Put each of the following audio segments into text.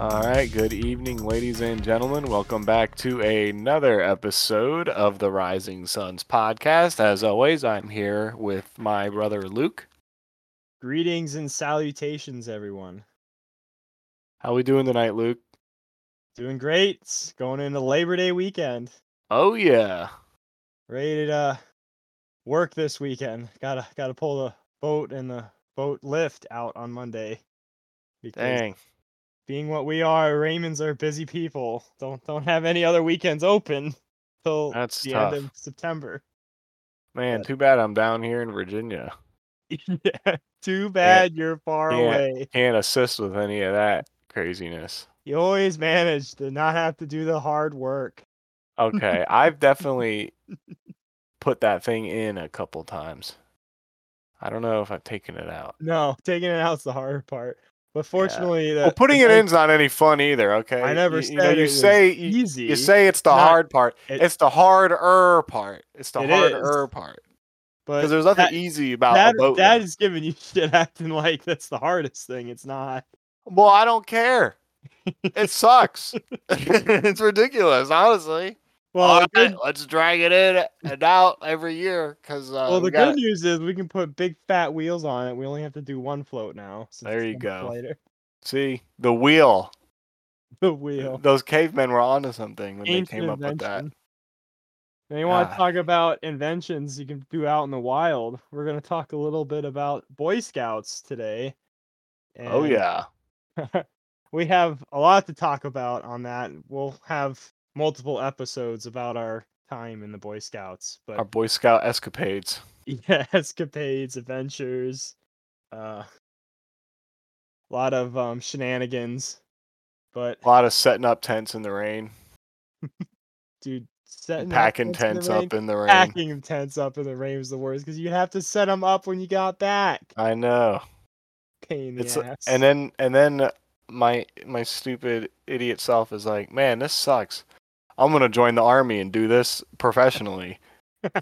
All right, good evening, ladies and gentlemen. Welcome back to another episode of the Rising Suns podcast. As always, I'm here with my brother Luke. Greetings and salutations, everyone. How we doing tonight, Luke? Doing great. Going into Labor Day weekend. Oh yeah. Ready to uh, work this weekend. Gotta gotta pull the boat and the boat lift out on Monday. Because Dang. Being what we are, Raymonds are busy people. Don't don't have any other weekends open till That's the tough. end of September. Man, But- too bad I'm down here in Virginia. yeah. Too bad you're far can't- away. Can't assist with any of that craziness. You always manage to not have to do the hard work. Okay, I've definitely put that thing in a couple times. I don't know if I've taken it out. No, taking it out's the harder part. But fortunately, the, Well, putting it night- in's not any fun either. Okay, I never you, you know, said you was say you, easy. you say it's the not- hard part. it- it's the harder part. It's the It harder is. Er part. but Because there's nothing that, easy about that, a boat. that is giving you shit acting like that's the hardest thing. It's not. Well, I don't care. It sucks. it's ridiculous, honestly. Well, All the good, let's drag it in and out every year because uh, well, we the got good news is we can put big fat wheels on it. We only have to do one float now. There you go. Lighter. see the wheel. The wheel. Those cavemen were onto something when Ancient they came up with that. invention. Now you want Ah. to talk about inventions you can do out in the wild? We're gonna talk a little bit about Boy Scouts today. Oh yeah. we have a lot to talk about on that. We'll have multiple episodes about our time in the Boy Scouts, but Our Boy Scout escapades. yeah, escapades, adventures, uh, a lot of um, shenanigans. But A lot of setting up tents in the rain, dude, setting packing tents in tents rain- up in the rain. packing tents up in the rain was the worst because you have to set them up when you got back. I know. Pain in the ass. and then and then my my stupid idiot self is like, man, this sucks. I'm gonna join the army and do this professionally.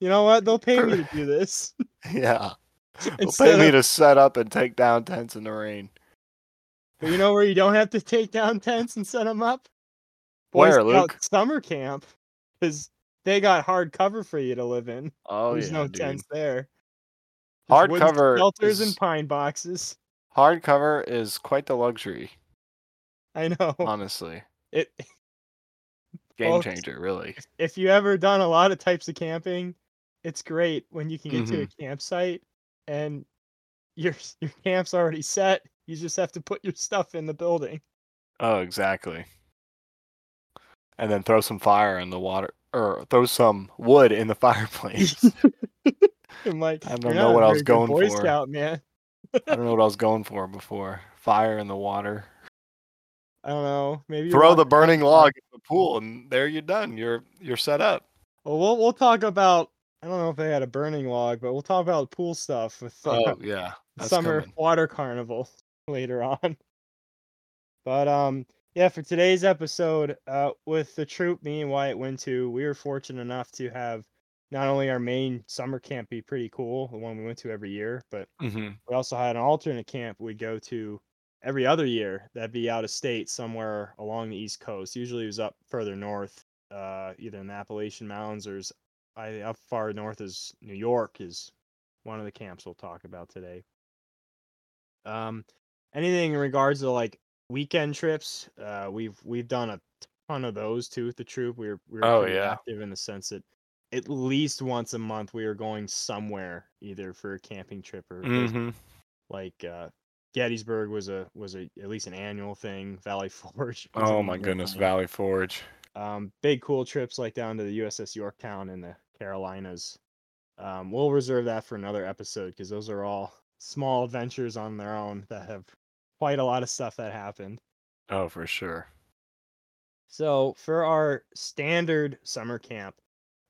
you know what? They'll pay me to do this. yeah, they'll pay Instead me of- to set up and take down tents in the rain. But you know where you don't have to take down tents and set them up? Boy Where, Scout Luke? Summer camp, because they got hard cover for you to live in. Oh There's yeah, no dude. tents there. Just Hard cover shelters is- and pine boxes. Hard cover is quite the luxury, I know honestly. it. Game Folks, changer, really. If you ever done a lot of types of camping, it's great when you can get to a Mm-hmm. campsite and your your camp's already set. You just have to put your stuff in the building. Oh, exactly. And then throw some fire in the water, or throw some wood in the fireplace. I'm like, I don't know what I was going Boy for. Scout man. I don't know what I was going for before. Fire in the water. I don't know. Maybe Throw the burning log in the pool, and there you're done. You're you're set up. Well, we'll we'll talk about. I don't know if they had a burning log, but we'll talk about pool stuff with uh, Oh yeah, summer coming. water carnival later on. But um, yeah, for today's episode, uh, with the troop me and Wyatt went to, we were fortunate enough to have not only our main summer camp be pretty cool, the one we went to every year, but hmm we also had an alternate camp we'd go to every other year that'd be out of state somewhere along the east coast usually it was up further north uh, either in the appalachian mountains or as I, up far north as new york is one of the camps we'll talk about today. Um, anything in regards to like weekend trips? Uh, we've we've done a ton of those too with the troop. We were, we were Oh, yeah. active in the sense that at least once a month we were going somewhere either for a camping trip or or hmm like uh Gettysburg was a was a at least an annual thing. Valley Forge. Oh my goodness, thing. Valley Forge. Um, big cool trips like down to the USS Yorktown in the Carolinas. Um, we'll reserve that for another episode because those are all small adventures on their own that have quite a lot of stuff that happened. Oh, for sure. So for our standard summer camp,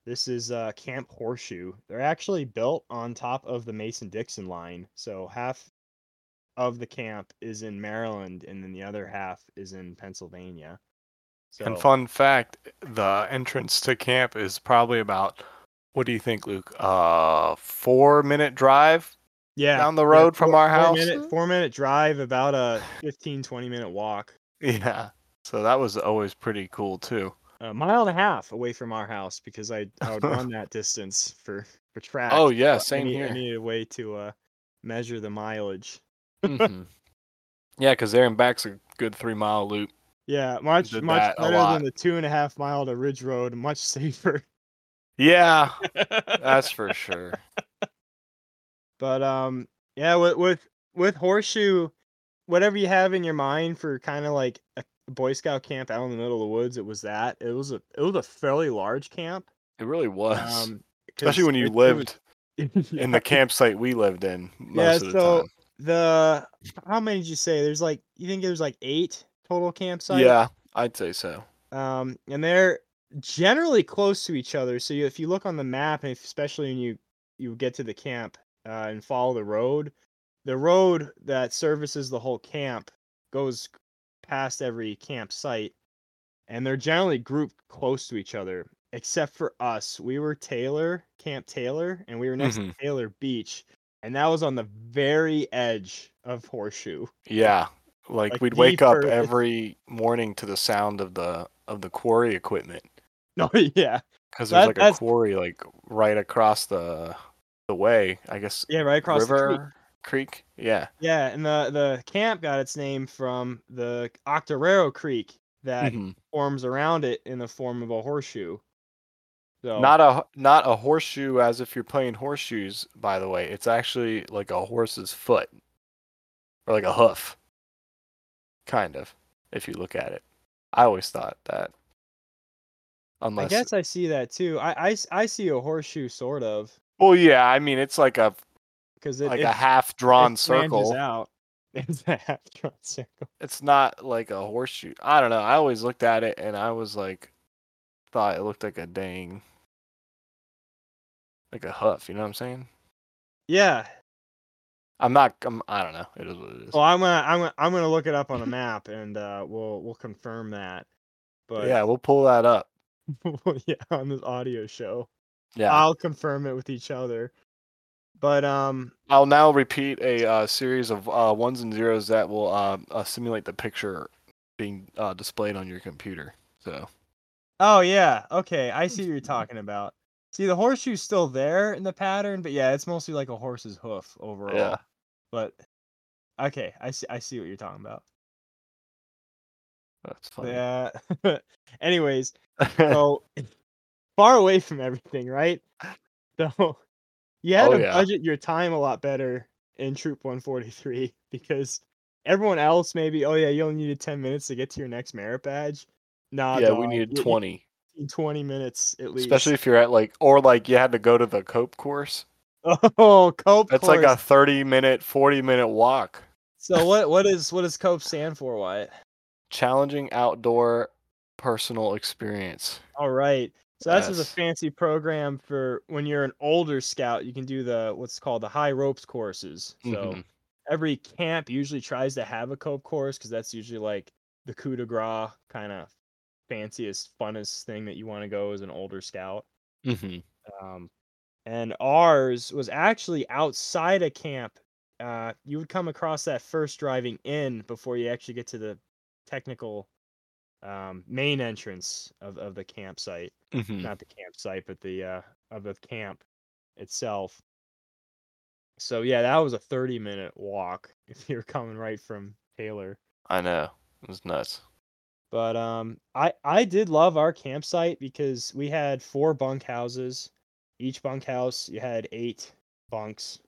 this is uh, Camp Horseshoe. They're actually built on top of the Mason Dixon line. So half of the camp is in Maryland, and then the other half is in Pennsylvania. So And fun fact, the entrance to camp is probably about what do you think, Luke? Uh, four minute drive Yeah. down the yeah, road from four- our house. Four minute, four minute drive, about a 15, 20 minute walk. Yeah. So that was always pretty cool too. A mile and a half away from our house because I, I would run that distance for, for track. Oh yeah, so I same need- here. I needed a way to uh, measure the mileage. Mhm. Yeah, because there and back's a good three mile loop. Yeah, much Did much better than the two and a half mile to Ridge Road. Much safer. Yeah, that's for sure. but um, yeah, with with with horseshoe, whatever you have in your mind for kind of like a Boy Scout camp out in the middle of the woods, it was that. It was a it was a fairly large camp. It really was, Um, especially when you it- it was- lived in the campsite we lived in most Yeah, of the so time. The how many did you say? There's like you think there's like eight total campsites. Yeah, I'd say so. Um, and they're generally close to each other. So you, if you look on the map, and especially when you you get to the camp uh, and follow the road, the road that services the whole camp goes past every campsite, and they're generally grouped close to each other. Except for us, we were Taylor Camp Taylor, and we were next Mhm. to Taylor Beach, and that was on the very edge of Horseshoe. Yeah, like, Like, we'd wake up every morning to the sound of the of the quarry equipment No, yeah, because That- there's like a that's- quarry like right across the the way. I guess yeah, right across the creek. river creek. Yeah. Yeah, and the the camp got its name from the Octoraro Creek that Mhm. forms around it in the form of a horseshoe. So Not a not a horseshoe as if you're playing horseshoes. By the way, it's actually like a horse's foot or like a hoof, kind of. If you look at it, I always thought that. Unless I guess I see that too. I I see a horseshoe sort of well, yeah. I mean, it's like a because like it, a half drawn circle. out. It's a half drawn circle. It's not like a horseshoe. I don't know. I always looked at it and I was like, thought it looked like a dang, like a huff. You know what I'm saying? Yeah. I'm not. I'm, I don't know. It is what it is. Well, I'm gonna I'm gonna I'm gonna look it up on a map and uh, we'll we'll confirm that. But yeah, we'll pull that up. yeah, on this audio show, Yeah. I'll confirm it with each other. But um, I'll now repeat a uh, series of uh, ones and zeros that will uh, uh, simulate the picture being uh, displayed on your computer. So Oh yeah, okay, I see what you're talking about. See, the horseshoe's still there in the pattern, but yeah, it's mostly like a horse's hoof overall. Yeah. But okay, I see. I see what you're talking about. that's funny. Yeah. Anyways, so far away from everything, right? So you had Oh, to yeah. budget your time a lot better in Troop 143 because everyone else maybe, oh yeah, you only needed 10 minutes to get to your next merit badge. Nah, yeah, we needed you- you 20, need 20 minutes at least. especially if you're at like, or like you had to go to the cope course. oh, cope. That's like a 30 minute, 40 minute walk. So what what is what does cope stand for? Wyatt? Challenging outdoor personal experience. All right. So that's just a fancy program for when you're an older scout. You can do the what's called the high ropes courses. So Mhm. every camp usually tries to have a cope course because that's usually like the coup de grace kind of fanciest, funnest thing that you want to go as an older scout. Mhm. Um, and ours was actually outside a camp. Uh, you would come across that first driving in before you actually get to the technical um, main entrance of, of the campsite. Mhm. Not the campsite, but the uh, of the camp itself. So yeah, that was a 30 minute walk if you're coming right from Taylor. I know. It was nuts. But um, I I did love our campsite because we had four bunk houses. Each bunkhouse you had eight bunks.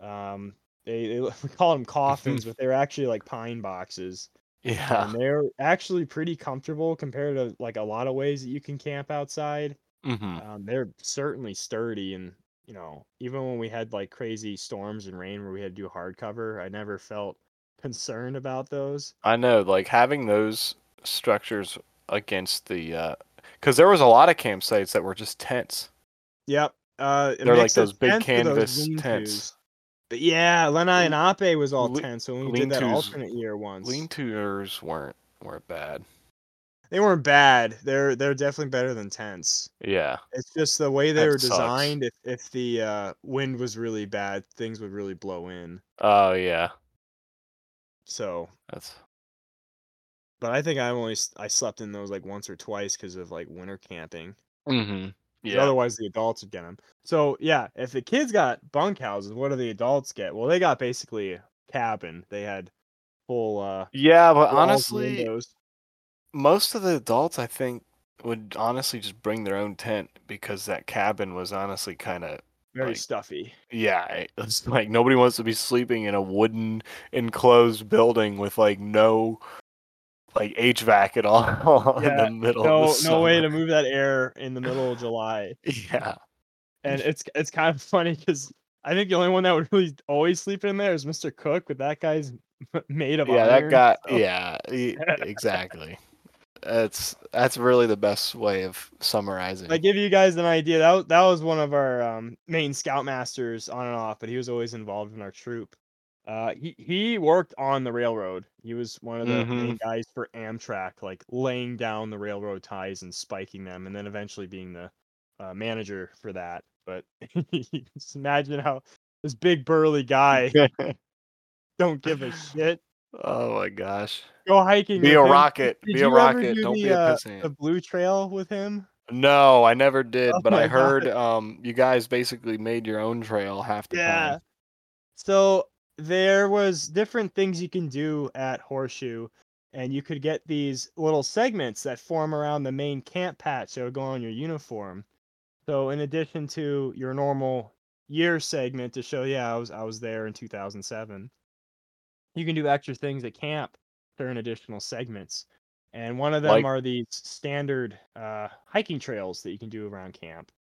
Um, they, they we call them coffins, but they're actually like pine boxes, Yeah. and they're actually pretty comfortable compared to like a lot of ways that you can camp outside. hmm Um, they're certainly sturdy, and you know even when we had like crazy storms and rain where we had to do hardcover, I never felt concerned about those. I know, like having those structures against the, because there was a lot of campsites that were just tents. Yep. Uh, They're like those big tents those canvas tents. But yeah, Lenai and Ape was all Le- tents, so when we did that alternate year once. Lean to's weren't weren't bad. they weren't bad. They're they're definitely better than tents. Yeah. It's just the way they That were sucks. designed. If if the uh, wind was really bad, things would really blow in. Oh yeah. So, That's but I think I only s- I slept in those like once or twice because of like winter camping. mm-hmm. 'Cause Yeah. Otherwise, the adults would get them. So yeah, if the kids got bunkhouses, what do the adults get? Well, they got basically a cabin. They had full uh Yeah, but walls honestly, windows. most of the adults I think would honestly just bring their own tent because that cabin was honestly kind of very like- stuffy. yeah, it- it's like nobody wants to be sleeping in a wooden enclosed building with like no like HVAC at all in the middle No, of the no way to move that air in the middle of July. Yeah. And it's it's kind of funny because I think the only one that would really always sleep in there is Mr. Cook, but that guy's made of Yeah, iron. that guy so- yeah, exactly. That's that's really the best way of summarizing. I give you guys an idea. That was, that was one of our um, main scoutmasters on and off, but he was always involved in our troop. Uh, he he worked on the railroad. He was one of the main guys for Amtrak, like laying down the railroad ties and spiking them, and then eventually being the uh, manager for that. But just imagine how this big burly guy don't give a shit. oh my gosh. Go hiking. Be a him. rocket. Did Be a rocket. do Don't the, be a uh, pissant. The blue trail with him. No, I never did, Oh but I heard God. um you guys basically made your own trail half the Yeah. time. So there was different things you can do at Horseshoe, and you could get these little segments that form around the main camp patch that would go on your uniform. So in addition to your normal year segment to show, yeah, I was I was there in 2007, you can do extra things at camp during additional segments. And one of them Like- are these standard uh, hiking trails that you can do around camp.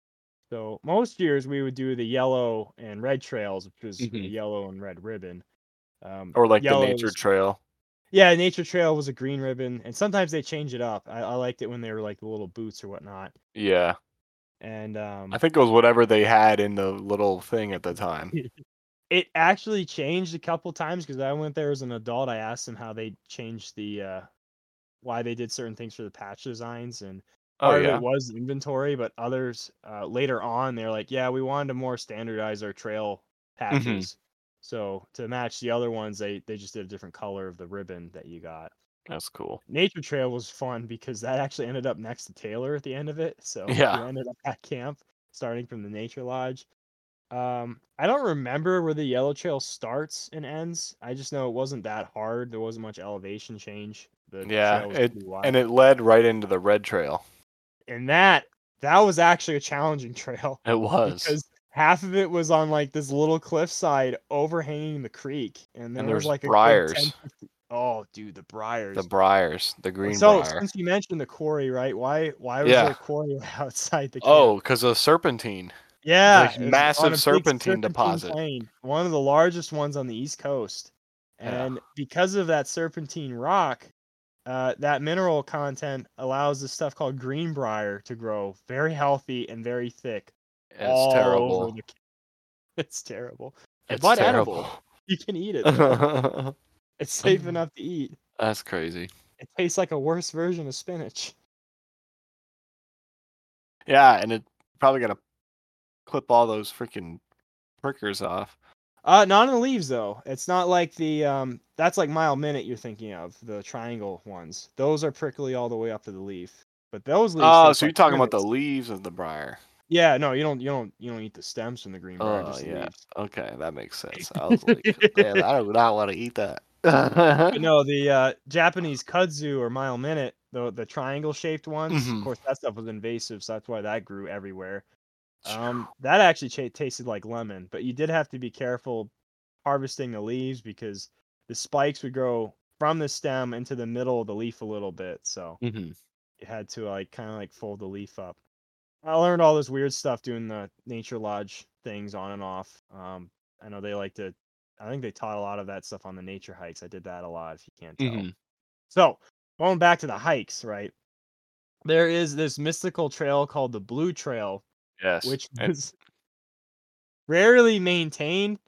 So most years we would do the yellow and red trails, which was the Mhm. yellow and red ribbon. Um, Or like the nature was- trail. Yeah, nature trail was a green ribbon, and sometimes they change it up. I, I liked it when they were like the little boots or whatnot. Yeah. And um, I think it was whatever they had in the little thing at the time. it actually changed a couple times because I went there as an adult. I asked them how they changed the uh, why they did certain things for the patch designs, and Oh part of yeah. it was inventory, but others uh, later on they're like, yeah, we wanted to more standardize our trail Mm-hmm. patches. So to match the other ones, they they just did a different color of the ribbon that you got. That's cool. Nature Trail was fun because that actually ended up next to Taylor at the end of it. So Yeah. we ended up at camp, starting from the Nature Lodge. Um, I don't remember where the Yellow Trail starts and ends. I just know it wasn't that hard. There wasn't much elevation change. The Yeah, it- And it led right into the red trail. And that that was actually a challenging trail It was. because half of it was on like this little cliffside overhanging the creek, and then And there was there's like a briars. 10, Oh, dude, the briars. The briars, the green so briar. since you mentioned the quarry, right? Why why was Yeah. there a quarry outside the oh, camp? Oh, because of serpentine. yeah, like massive big serpentine deposit. plain, one of the largest ones on the East Coast. Yeah. And because of that serpentine rock, uh, that mineral content allows this stuff called greenbrier to grow very healthy and very thick. It's terrible. the It's terrible. It's but terrible. edible. You can eat it. it's safe enough to eat. That's crazy. It tastes like a worse version of spinach. Yeah, and it probably gotta clip all those freaking prickers off. Uh, not in the leaves though. It's not like the um. That's like mile minute you're thinking of the triangle ones. Those are prickly all the way up to the leaf. But those leaves. Oh, so you're like talking about the leaves of the briar. Yeah, no, you don't. You don't. You don't eat the stems from the green briar. Oh just yeah. leaves. Okay, that makes sense. I was like, damn, I do not want to eat that. No, the uh, Japanese kudzu or mile minute, the the triangle shaped ones. Mhm. Of course, that stuff was invasive, so that's why that grew everywhere. Um, that actually cha- tasted like lemon, but you did have to be careful harvesting the leaves because the spikes would grow from the stem into the middle of the leaf a little bit. So Mhm. you had to like kind of like fold the leaf up. I learned all this weird stuff doing the nature lodge things on and off. Um, I know they like to. I think they taught a lot of that stuff on the nature hikes. I did that a lot. If you can't tell. Mhm. So going back to the hikes, right? There is this mystical trail called the Blue Trail, Yes. which is rarely maintained,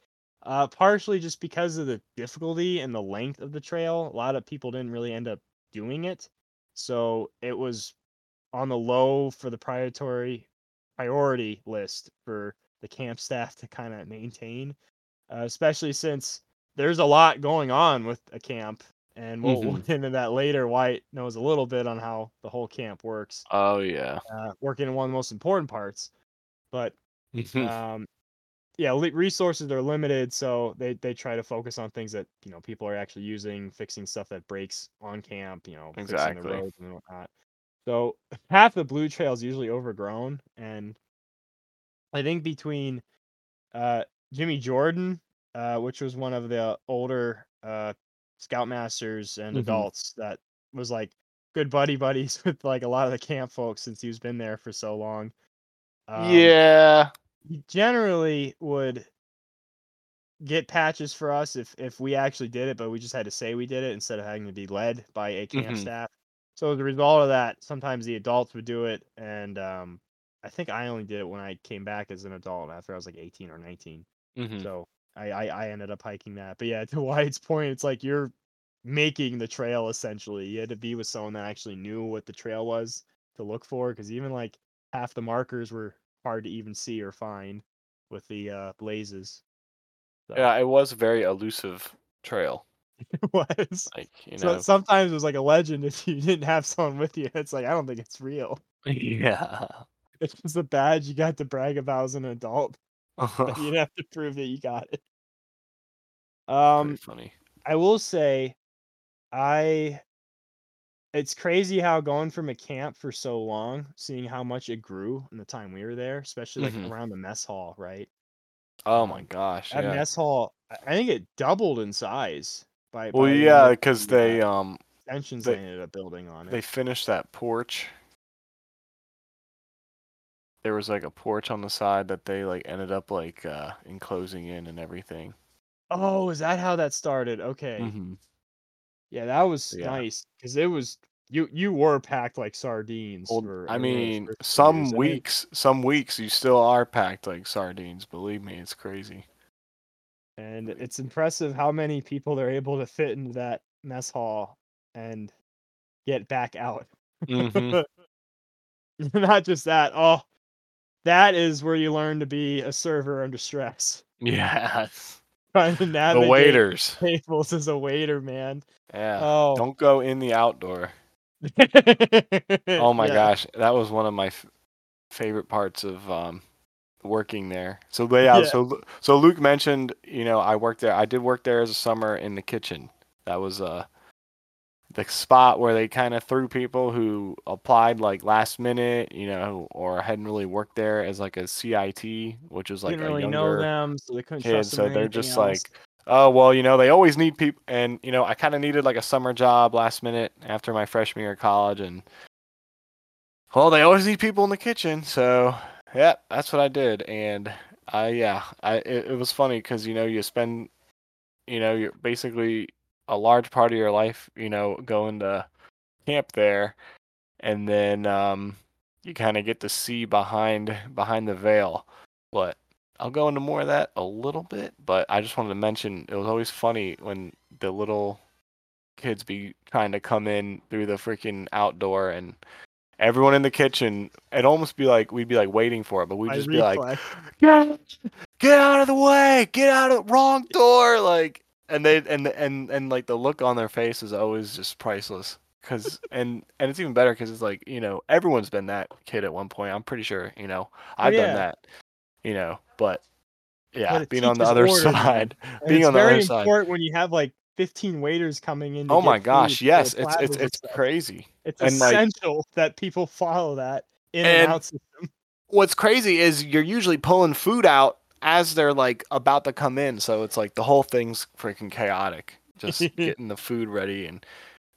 uh, partially just because of the difficulty and the length of the trail. A lot of people didn't really end up doing it. so it was on the low for the priority priority list for the camp staff to kind of maintain, uh, especially since there's a lot going on with a camp, and we'll, we'll Mhm. get into that later. Wyatt knows a little bit on how the whole camp works, Oh yeah. uh, working in one of the most important parts, but um, yeah, resources are limited, so they they try to focus on things that you know people are actually using, fixing stuff that breaks on camp, you know, fixing the roads and whatnot. So half the blue trail is usually overgrown, and I think between uh, Jimmy Jordan, uh, which was one of the older uh, scoutmasters and Mhm. adults that was like good buddy buddies with like a lot of the camp folks since he's been there for so long. Um, yeah. He generally would get patches for us if if we actually did it, but we just had to say we did it instead of having to be led by a camp Mhm. staff. So as a result of that, sometimes the adults would do it, and um, I think I only did it when I came back as an adult after I was like 18 or 19. Mhm. So I, I I ended up hiking that. But yeah, to Wyatt's point, it's like you're making the trail essentially. You had to be with someone that actually knew what the trail was to look for, because even like half the markers were hard to even see or find with the uh, blazes. So, Yeah, it was a very elusive trail. it was. Like you So sometimes it was like a legend if you didn't have someone with you. It's like I don't think it's real. yeah. It's just a badge you got to brag about as an adult. But you'd have to prove that you got it. Um, Pretty funny. I will say, I. It's crazy how going from a camp for so long, seeing how much it grew in the time we were there, especially like Mhm. around the mess hall, right? Oh my um, gosh. That Yeah. mess hall, I think it doubled in size by. Well, by yeah, because the, uh, they um extensions they- they ended up building on it. they finished that porch. There was like a porch on the side that they like ended up like uh enclosing in and everything. Oh, is that how that started? Okay. Mm-hmm. Yeah, that was Yeah. nice because it was you you were packed like sardines. Well, for I one of those mean, some years, weeks, some weeks you still are packed like sardines. Believe me, it's crazy. and it's impressive how many people they're able to fit into that mess hall and get back out. Mhm. Not just that. Oh, that is where you learn to be a server under stress. Yeah, Trying to the navigate waiters. tables as a waiter, man. Yeah, Oh, don't go in the outdoor. Oh my Yeah. gosh, that was one of my f- favorite parts of um, working there. So yeah, Yeah. so so Luke mentioned, you know, I worked there. I did work there as a summer in the kitchen. That was uh the spot where they kind of threw people who applied like last minute, you know, or hadn't really worked there as like a CIT, which is like Didn't a really younger know them, so they couldn't kid. trust them So they're just else. like, oh well, you know, they always need people, and you know, I kind of needed like a summer job last minute after my freshman year of college, and well, they always need people in the kitchen, so yeah, that's what I did, and I yeah, I it, it was funny because you know you spend, you know, you're basically a large part of your life, you know, going to camp there, and then um, you kind of get to see behind behind the veil, but I'll go into more of that a little bit, but I just wanted to mention it was always funny when the little kids be trying to come in through the freaking outdoor and everyone in the kitchen it'd almost be like we'd be like waiting for it, but we'd just be like. Get get out of the way, get out of the wrong door like and they and and and like the look on their face is always just priceless cuz and and it's even better cuz it's like, you know, everyone's been that kid at one point. I'm pretty sure, you know. Oh, I've yeah. done that. You know, but yeah, But being on the other order, side. Being on the other side. very important when you have like 15 waiters coming in. Oh my gosh, yes, it's it's it's crazy. It's and, like- essential that people follow that in And- and out system. What's crazy is you're usually pulling food out as they're like about to come in, so it's like the whole thing's freaking chaotic. Just getting the food ready and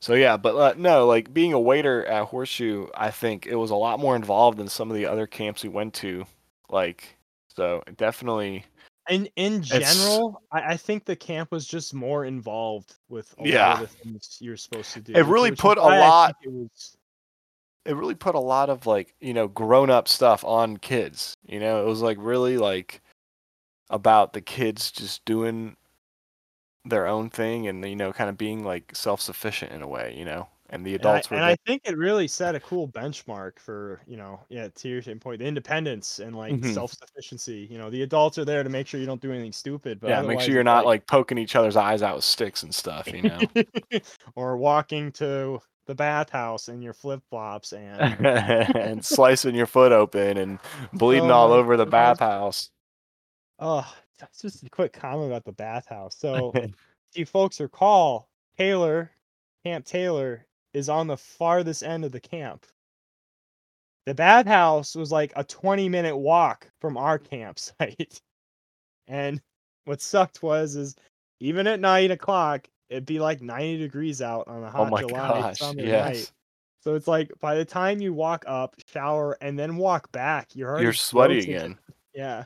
so yeah, but uh, no, like being a waiter at Horseshoe, I think it was a lot more involved than some of the other camps we went to. Like, so definitely, In in general, I, I think the camp was just more involved with a lot Yeah. the things you're supposed to do. It really put a why I think lot- It was it really put a lot of like you know grown up stuff on kids. You know, it was like really like about the kids just doing their own thing and you know kind of being like self sufficient in a way. You know, and the And I, adults were and there. I think it really set a cool benchmark for you know yeah to your same point the independence and like Mhm. self sufficiency. You know the adults are there to make sure you don't do anything stupid. But yeah, make sure you're not like poking each other's eyes out with sticks and stuff, you know. or walking to the bathhouse in your flip flops and and slicing your foot open and bleeding Oh all over the bathhouse. Oh that's just a quick comment about the bathhouse. So if you folks recall, Taylor, Camp Taylor, is on the farthest end of the camp. The bathhouse was like a 20 minute walk from our campsite. And what sucked was is even at nine o'clock, it'd be like 90 degrees out on a oh hot my July gosh, summer yes. night. So it's like by the time you walk up, shower, and then walk back, you're already You're sweaty again. Yeah.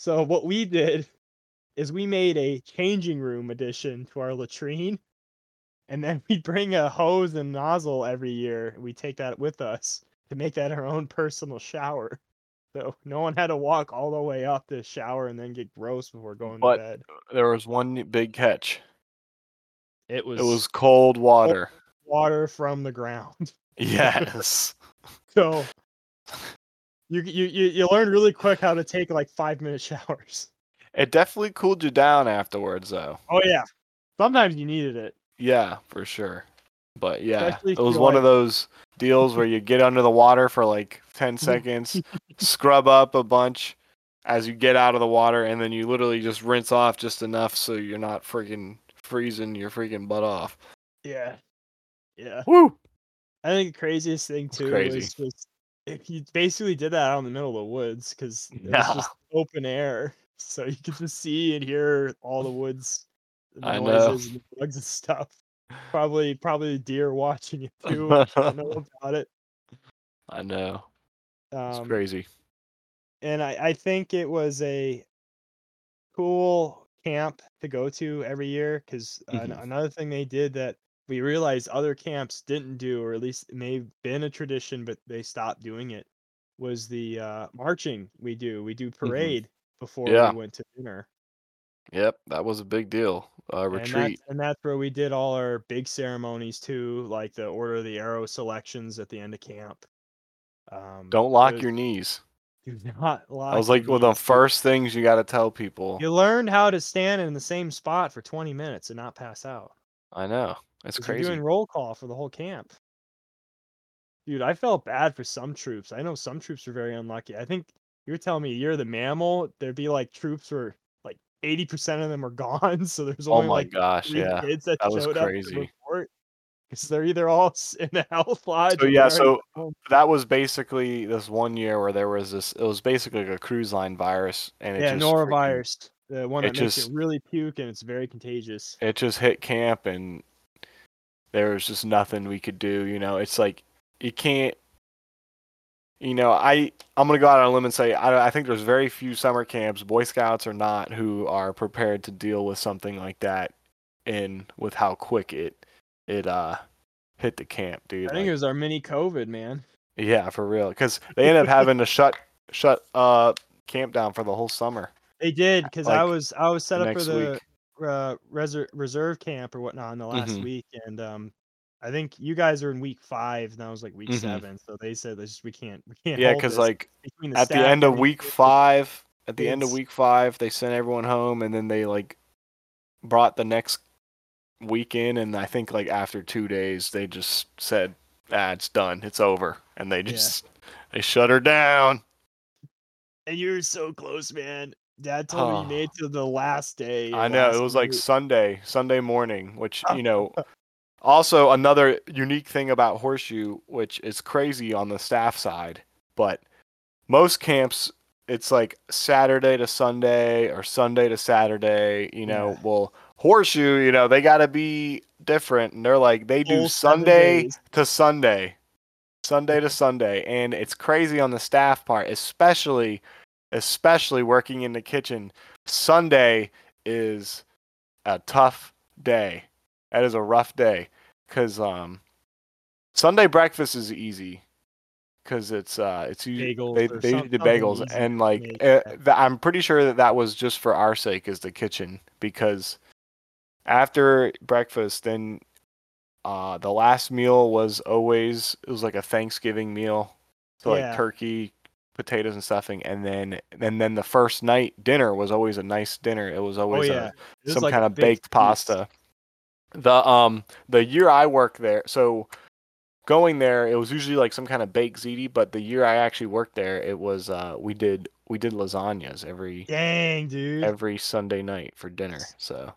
So what we did is we made a changing room addition to our latrine. And then we bring a hose and nozzle every year. We take that with us to make that our own personal shower. So no one had to walk all the way up to shower and then get gross before going But to bed. There was one big catch. It was, It was cold water. water from the ground. Yes. So you you you, you learn really quick how to take like five minute showers. It definitely cooled you down afterwards, though. Oh yeah. Sometimes you needed it. Yeah, for sure. But yeah, Especially it was one of those deals where you get under the water for like 10 seconds, scrub up a bunch as you get out of the water, and then you literally just rinse off just enough so you're not freaking freezing your freaking butt off. Yeah. Yeah. Woo! I think the craziest thing too was just if you basically did that out in the middle of the woods because it Yeah. was just open air, so you could just see and hear all the woods, the I know. and the bugs and stuff. Probably, probably deer watching you too. I know about it. I know. It's Um, crazy. and I, I think it was a cool camp to go to every year because Mhm. another thing they did that we realized other camps didn't do, or at least it may have been a tradition, but they stopped doing it, was the uh, marching we do. We do parade before Mm-hmm. Yeah. we went to dinner. Yep, that was a big deal. Uh, And that's, retreat. and that's where we did all our big ceremonies too, like the Order of the Arrow selections at the end of camp. Um, Don't lock was- your knees. do not lock That was like one of the first things you got to tell people. You learned how to stand in the same spot for 20 minutes and not pass out. I know. You're crazy. doing roll call for the whole camp. Dude, I felt bad for some troops. I know some troops were very unlucky. I think you were telling me you're the mammal. There'd be like troops where like 80% of them are gone. So there's Oh only my like gosh, three yeah. kids that, that showed up to report. Because they're either all in the health lodge. So or yeah, so that was basically this one year where there was this. It was basically like a cruise line virus, and it yeah, just freaking- norovirus, the one it that makes just- you really puke and it's very contagious. it just hit camp, and there was just nothing we could do. You know, it's like you can't. You know, I I'm gonna go out on a limb and say I, I think there's very few summer camps, Boy Scouts or not, who are prepared to deal with something like that, and with how quick it it uh hit the camp, dude. I think it was our mini COVID, man. Yeah, for real. Because they ended up having to shut shut uh camp down for the whole summer. They did because I was I was set up for the week. Uh, reser- reserve camp or whatnot in the last Mhm. week, and um, I think you guys are in week five, and I was like week Mhm. seven. So they said "Let's just we can't we can't. Yeah, because like between at the end of week five, at the end of week five, they sent everyone home, and then they like brought the next weekend, and I think like after two days, they just said, "Ah, it's done, it's over," and they Yeah. just they shut her down. and you're so close, man. Dad told me you made it to the last day. I know it was like week. Sunday, Sunday morning, which you know. Also, another unique thing about Horseshoe, which is crazy on the staff side, but most camps, it's like Saturday to Sunday or Sunday to Saturday. You know, Yeah. well, Horseshoe, you know, they got to be different, and they're like they do Sunday to Sunday, Sunday to Sunday, and it's crazy on the staff part, especially, especially working in the kitchen. Sunday is a tough day. That is a rough day because um, Sunday breakfast is easy because it's uh it's usually Bagels they, they usually do bagels and like uh, th- I'm pretty sure that that was just for our sake as the kitchen because after breakfast then Uh, the last meal was always it was like a Thanksgiving meal, so like turkey, potatoes, and stuffing, and then and then the first night dinner was always a nice dinner. It was Oh always yeah. a, some like kind of baked pasta. The um the year I worked there, so going there, it was usually like some kind of baked ziti. But the year I actually worked there, it was uh we did we did lasagnas every Dang, dude. every Sunday night for dinner. So,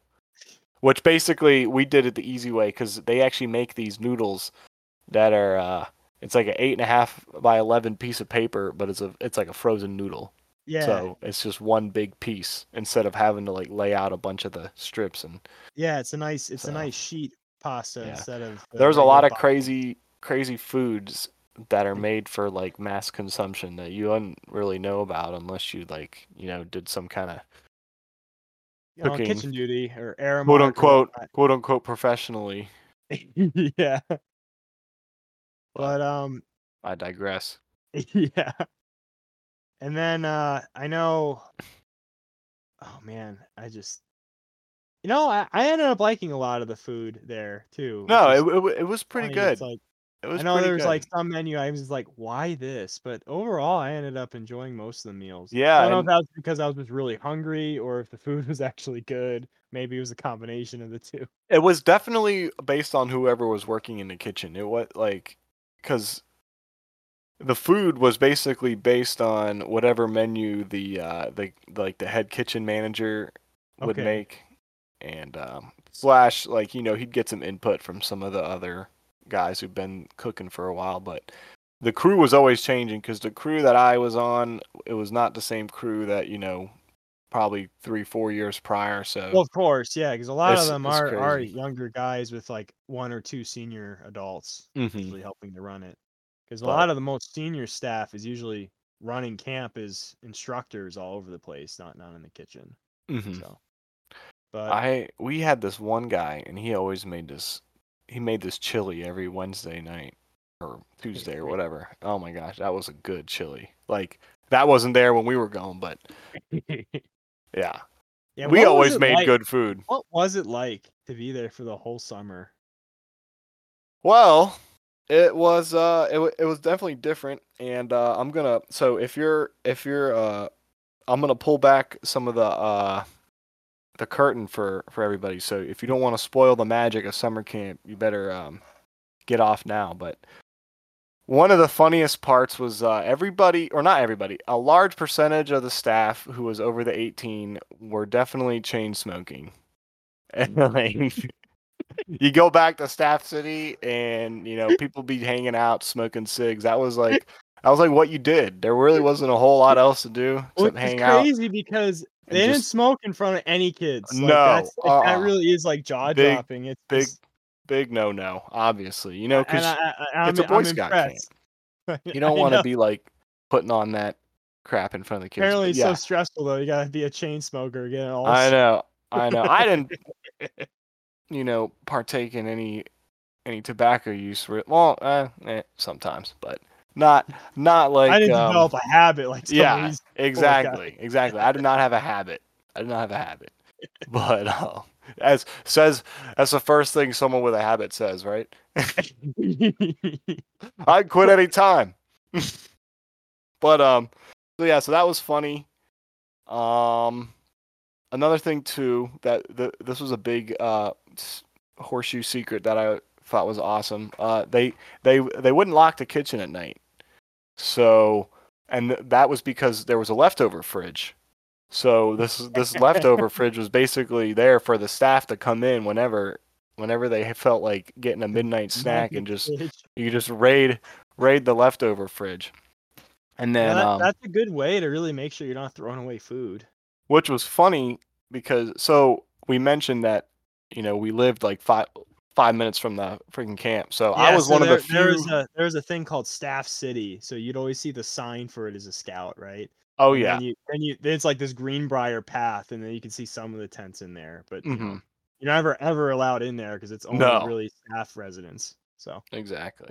which basically we did it the easy way because they actually make these noodles that are uh it's like an eight and a half by eleven piece of paper, but it's a it's like a frozen noodle. yeah. So it's just one big piece instead of having to like lay out a bunch of the strips and yeah, it's a nice it's So, a nice sheet pasta yeah. instead of the there's a lot of pasta. crazy crazy foods that are made for like mass consumption that you wouldn't really know about unless you like you know did some kind of you know, kitchen duty or air quote unquote quote unquote professionally yeah. But- um i digress yeah. And then uh I know oh man, I just you know, I, I ended up liking a lot of the food there too. no it, it, it was pretty funny. good It's like it was I know pretty there was like some menu items like, why this? But overall I ended up enjoying most of the meals. Yeah, I don't know if that was because I was just really hungry or if the food was actually good. Maybe it was a combination of the two. it was definitely based on whoever was working in the kitchen it was like because the food was basically based on whatever menu the uh the like the head kitchen manager would Okay. make and um slash like you know he'd get some input from some of the other guys who've been cooking for a while but the crew was always changing because the crew that i was on it was not the same crew that you know probably three four years prior so Well, of course, yeah, because a lot It's- of them are are younger guys with like one or two senior adults Mhm. usually helping to run it. Because a But- lot of the most senior staff is usually running camp as instructors all over the place, not not in the kitchen. Mhm. So, but I we had this one guy and he always made this he made this chili every Wednesday night or Tuesday or whatever. Oh my gosh, that was a good chili. Like that wasn't there when we were going, but yeah. yeah, we always made like- good food. What was it like to be there for the whole summer? Well, it was uh it, it was definitely different and uh I'm going to so if you're if you're uh I'm going to pull back some of the uh the curtain for for everybody. So if you don't want to spoil the magic of summer camp, you better um get off now, but one of the funniest parts was uh, everybody, or not everybody, a large percentage of the staff who was over the 18 were definitely chain smoking. And like, you go back to Staff City, and you know people be hanging out smoking cigs. That was like I was like what you did. There really wasn't a whole lot else to do except hang out. crazy because they didn't smoke in front of any kids. Like, No, that's, like, that uh-uh. really is like jaw dropping. It's big just- Big no no, obviously. You know, because it's a Boy I'm Scout camp. you don't want to be like putting on that crap in front of the kids. Apparently, it's yeah. so stressful though. You gotta be a chain smoker, it all. I know, I know. I didn't, you know, partake in any any tobacco use. For, well, uh, eh, sometimes, but not not like. I didn't um, develop a habit like yeah, exactly, exactly. I did not have a habit. I did not have a habit. But uh, as says, that's the first thing someone with a habit says, right? I'd quit any time. but um, so yeah, so that was funny. Um, another thing too that the, this was a big uh horseshoe secret that I thought was awesome. Uh, they they they wouldn't lock the kitchen at night, so and th- that was because there was a leftover fridge. So this this leftover fridge was basically there for the staff to come in whenever whenever they felt like getting a midnight snack and just you just raid raid the leftover fridge. And Yeah, then that- um, that's a good way to really make sure you're not throwing away food. which was funny because so we mentioned that you know we lived like five five minutes from the freaking camp. So I was so one there, of the few. There was a there was a thing called Staff City, so you'd always see the sign for it as a scout, right? Oh yeah, Then you, then you it's like this Greenbrier path, and then you can see some of the tents in there, but you know, Mhm. you're never ever allowed in there because it's only No. really staff residents. So exactly.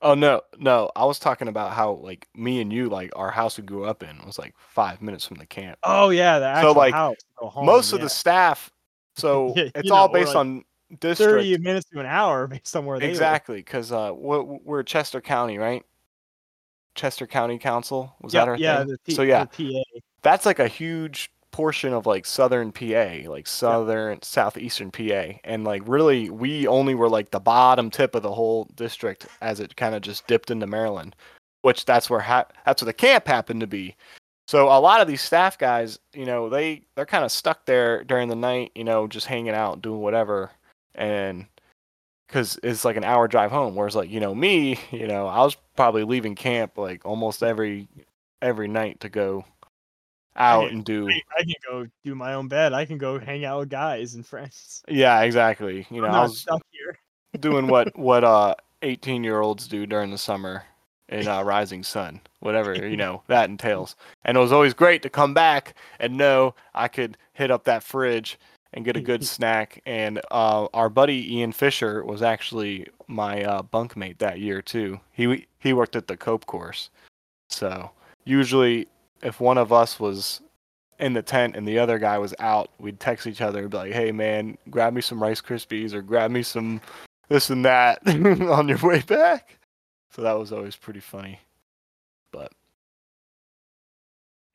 Oh no, no, I was talking about how like me and you like our house we grew up in was like five minutes from the camp. oh yeah, the So, actual like, house. Home, Most of the staff, so Yeah, it's all know, based like- on district. thirty minutes to an hour based on where they. Exactly, because uh, we're, we're Chester County, right? Chester County Council was Yeah, that our yeah. thing? P- so yeah, that's like a huge portion of like southern PA, like southern southeastern PA, and like really we only were like the bottom tip of the whole district as it kind of just dipped into Maryland, which that's where ha- that's where the camp happened to be. So a lot of these staff guys, you know, they they're kind of stuck there during the night, you know, just hanging out, doing whatever, and because it's like an hour drive home. Whereas like you know me, you know, I was probably leaving camp like almost every every night to go out can- and do. I, can go do my own bed. I can go hang out with guys and friends. Yeah, exactly. You know, I was stuck here. doing what what uh 18 year olds do during the summer in uh, Rising Sun, whatever you know that entails. And it was always great to come back and know I could hit up that fridge and get a good snack. And uh, our buddy Ian Fisher was actually my uh, bunkmate that year too. He he worked at the Cope course, so usually if one of us was in the tent and the other guy was out, we'd text each other and be like, "Hey man, grab me some Rice Krispies or grab me some this and that on your way back." So that was always pretty funny. But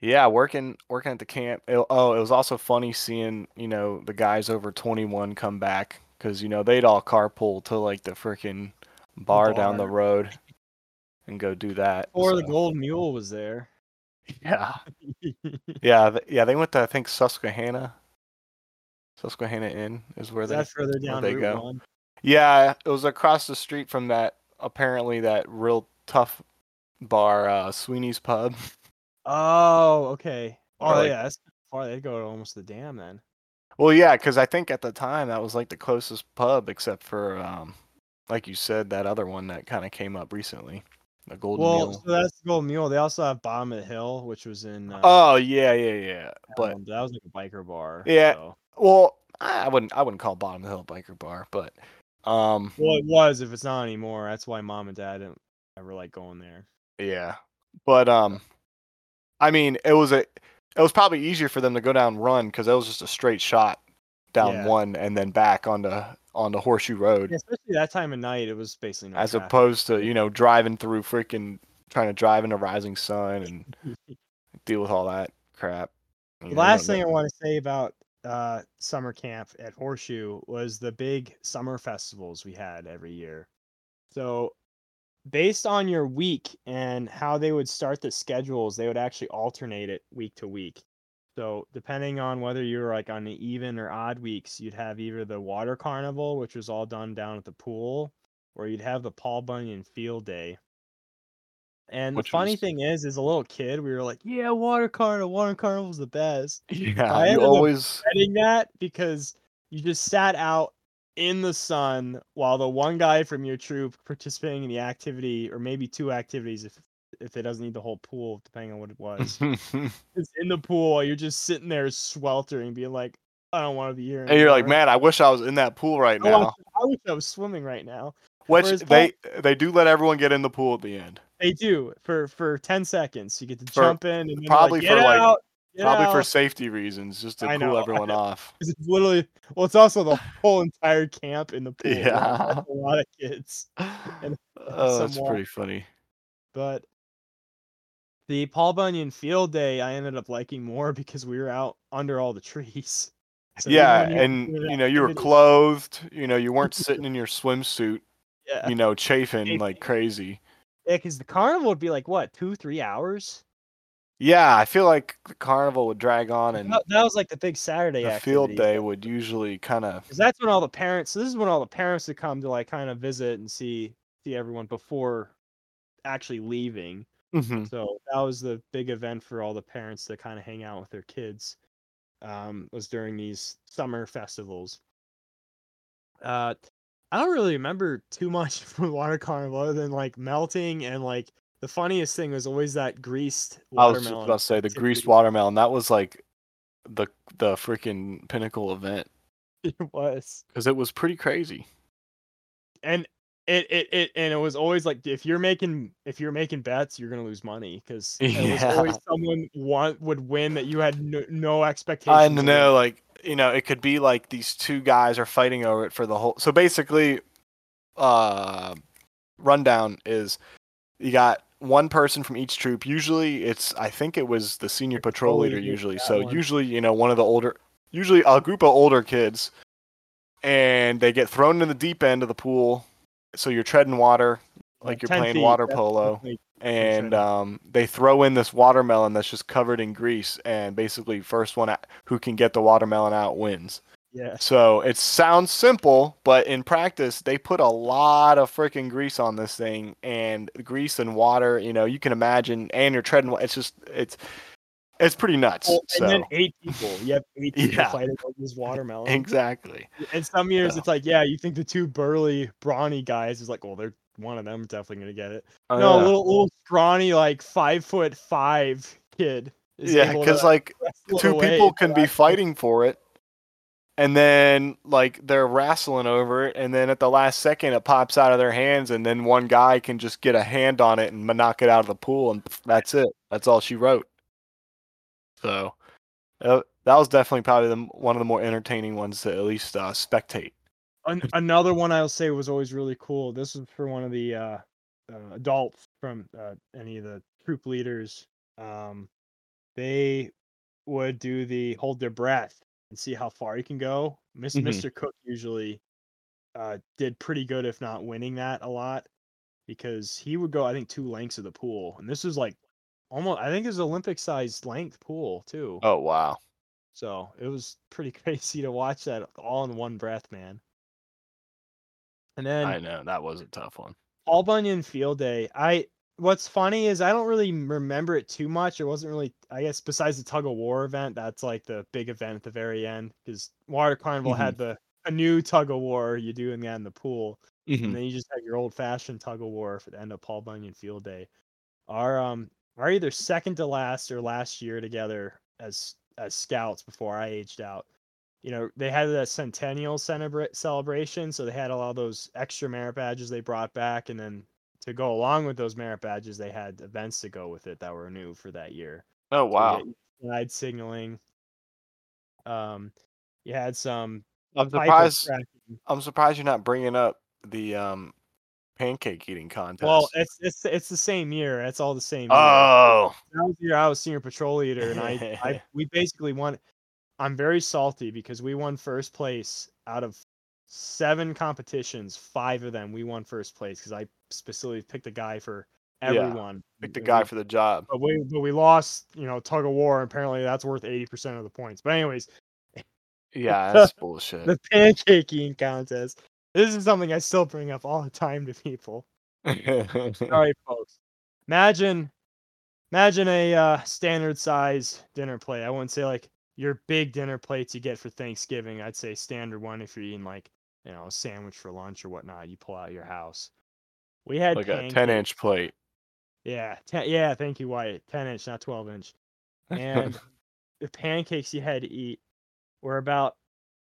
yeah, working working at the camp. It, oh, it was also funny seeing you know the guys over 21 come back because you know they'd all carpool to like the freaking bar, down the road and go do that. Or the Gold Mule was there. Yeah. Yeah, th- yeah, they went to I think Susquehanna. Susquehanna Inn is where Is they. that further down they Route go. One? Yeah, it was across the street from that. Apparently, that real tough bar, uh, Sweeney's Pub. Oh, okay. Oh like- yeah, that's far. They'd go to almost the dam then. Well, yeah, because I think at the time that was like the closest pub, except for, um, like you said, that other one that kind of came up recently, the Golden Well, Mule. so that's the Gold Mule. They also have Bottom of the Hill, which was in. Uh, Oh yeah, yeah, yeah. But um, that was like a biker bar. Yeah. so- well, I wouldn't, I wouldn't call Bottom of the Hill a biker bar, but um, Well, it was. If it's not anymore, that's why mom and dad didn't ever like going there. Yeah. But um I mean, it was a it was probably easier for them to go down run cuz it was just a straight shot down Yeah. one and then back onto on the Horseshoe Road Yeah, especially that time of night, it was basically no as traffic. opposed to, you know, driving through freaking trying to drive into Rising Sun and deal with all that crap. The know, last that- thing I want to say about uh, summer camp at Horseshoe was the big summer festivals we had every year. So, based on your week and how they would start the schedules, they would actually alternate it week to week. So, depending on whether you were like on the even or odd weeks, you'd have either the water carnival, which was all done down at the pool, or you'd have the Paul Bunyan Field Day. And Which the funny was- thing is, as a little kid, we were like, "Yeah, water carnival, water carnival's the best." yeah, I you always dreading that because you just sat out in the sun while the one guy from your troop participating in the activity, or maybe two activities if if it doesn't need the whole pool, depending on what it was, is in the pool while you're just sitting there sweltering, being like, I don't want to be here. and you're like, "Man, I wish I was in that pool right I, want- now." I wish I was swimming right now. Which whereas they they do let everyone get in the pool at the end. They do for for ten seconds. You get to For- jump in and probably like, get for, like, out, get Probably for safety reasons, just to I cool know, everyone off. It's literally well, it's also the whole entire camp in the pool. Yeah. A lot of kids. And oh, that's pretty funny. But the Paul Bunyan Field Day, I ended up liking more because we were out under all the trees. So yeah, and you know you were clothed. You know you weren't sitting in your swimsuit. Yeah, You know chafing Chafing. like crazy. yeah, because the carnival would be like what two, three hours. Yeah, I feel like the carnival would drag on, and That, that was like the big Saturday. the field day would usually kind of. Because that's when all the parents. So this is when all the parents would come to like kind of visit and see see everyone before actually leaving. So that was the big event for all the parents to kind of hang out with their kids. Um, was during these summer festivals. Uh, I don't really remember too much from Water Carnival other than like melting and like the funniest thing was always that greased I was just about to say the greased watermelon. That was like the the freaking pinnacle event It was. because it was pretty crazy. and it, it it and it was always like if you're making if you're making bets you're gonna lose money because it was always someone want would win that you had no, no expectations I know, like you know, it could be like these two guys are fighting over it for the whole. So basically, uh, rundown is you got one person from each troop. Usually, it's I think it was the senior patrol leader. Usually, so one. usually you know one of the older, usually a group of older kids, and they get thrown in the deep end of the pool. So you're treading water, like you're playing feet, water polo and um, they throw in this watermelon that's just covered in grease, and basically, first one who can get the watermelon out wins. Yeah. So it sounds simple, but in practice, they put a lot of freaking grease on this thing, and grease and water. You know, you can imagine, and you're treading. It's just it's it's pretty nuts. Well, so then eight people. You have eight people Yeah. fighting over this watermelon. exactly. And some years So- it's like, yeah, you think the two burly, brawny guys is like, well, they're one of them definitely gonna get it. Oh, no, yeah. little little scrawny, like five foot five kid. is yeah, because like two away people can be fighting for it and then like they're wrestling over it and then at the last second it pops out of their hands and then one guy can just get a hand on it and knock it out of the pool and that's it that's all she wrote so uh, that was definitely probably the, one of the more entertaining ones to at least uh, spectate An- another one I'll say was always really cool. This was for one of the uh, uh, adults from uh, any of the troop leaders. Um, they would do the hold their breath and see how far he can go. Miss Mhm. Mr. Cook usually uh, did pretty good, if not winning that a lot, because he would go I think two lengths of the pool, and this was like almost I think it was Olympic sized length pool too. oh wow So it was pretty crazy to watch that all in one breath, man. And then i know that was a tough one Paul Bunyan Field Day. I what's funny is I don't really remember it too much. It wasn't really I guess besides the tug of war event, that's like the big event at the very end because Water Carnival had the a new tug of war you do in the in the pool, Mhm. and then you just have your old fashioned tug of war for the end of Paul Bunyan Field Day. Our um our either second to last or last year together as as scouts before I aged out. You know, they had that centennial celebra- celebration, so they had a lot of those extra merit badges they brought back, and then to go along with those merit badges, they had events to go with it that were new for that year. oh wow Side signaling. Um, you had some i'm surprised i'm surprised you're not bringing up the um pancake eating contest Well, it's it's it's the same year. It's all the same. year. oh that was the year I was senior patrol leader, and I, I we basically won. I'm very salty because we won first place out of seven competitions. Five of them we won first place because I specifically picked a guy for everyone. pick the and guy for the job but we but we lost. You know, tug of war. Apparently, that's worth eighty percent of the points. But anyways, Yeah, that's bullshit. the pancaking contest. This is something I still bring up all the time to people. Right, folks. Imagine, imagine a uh, standard size dinner plate. I wouldn't say like your big dinner plates you get for Thanksgiving. I'd say standard one if you're eating like you know a sandwich for lunch or whatnot. You pull out your house. We had like a ten inch plate. Yeah, ten, yeah. Thank you, Wyatt. Ten inch, not twelve inch. And the pancakes you had to eat were about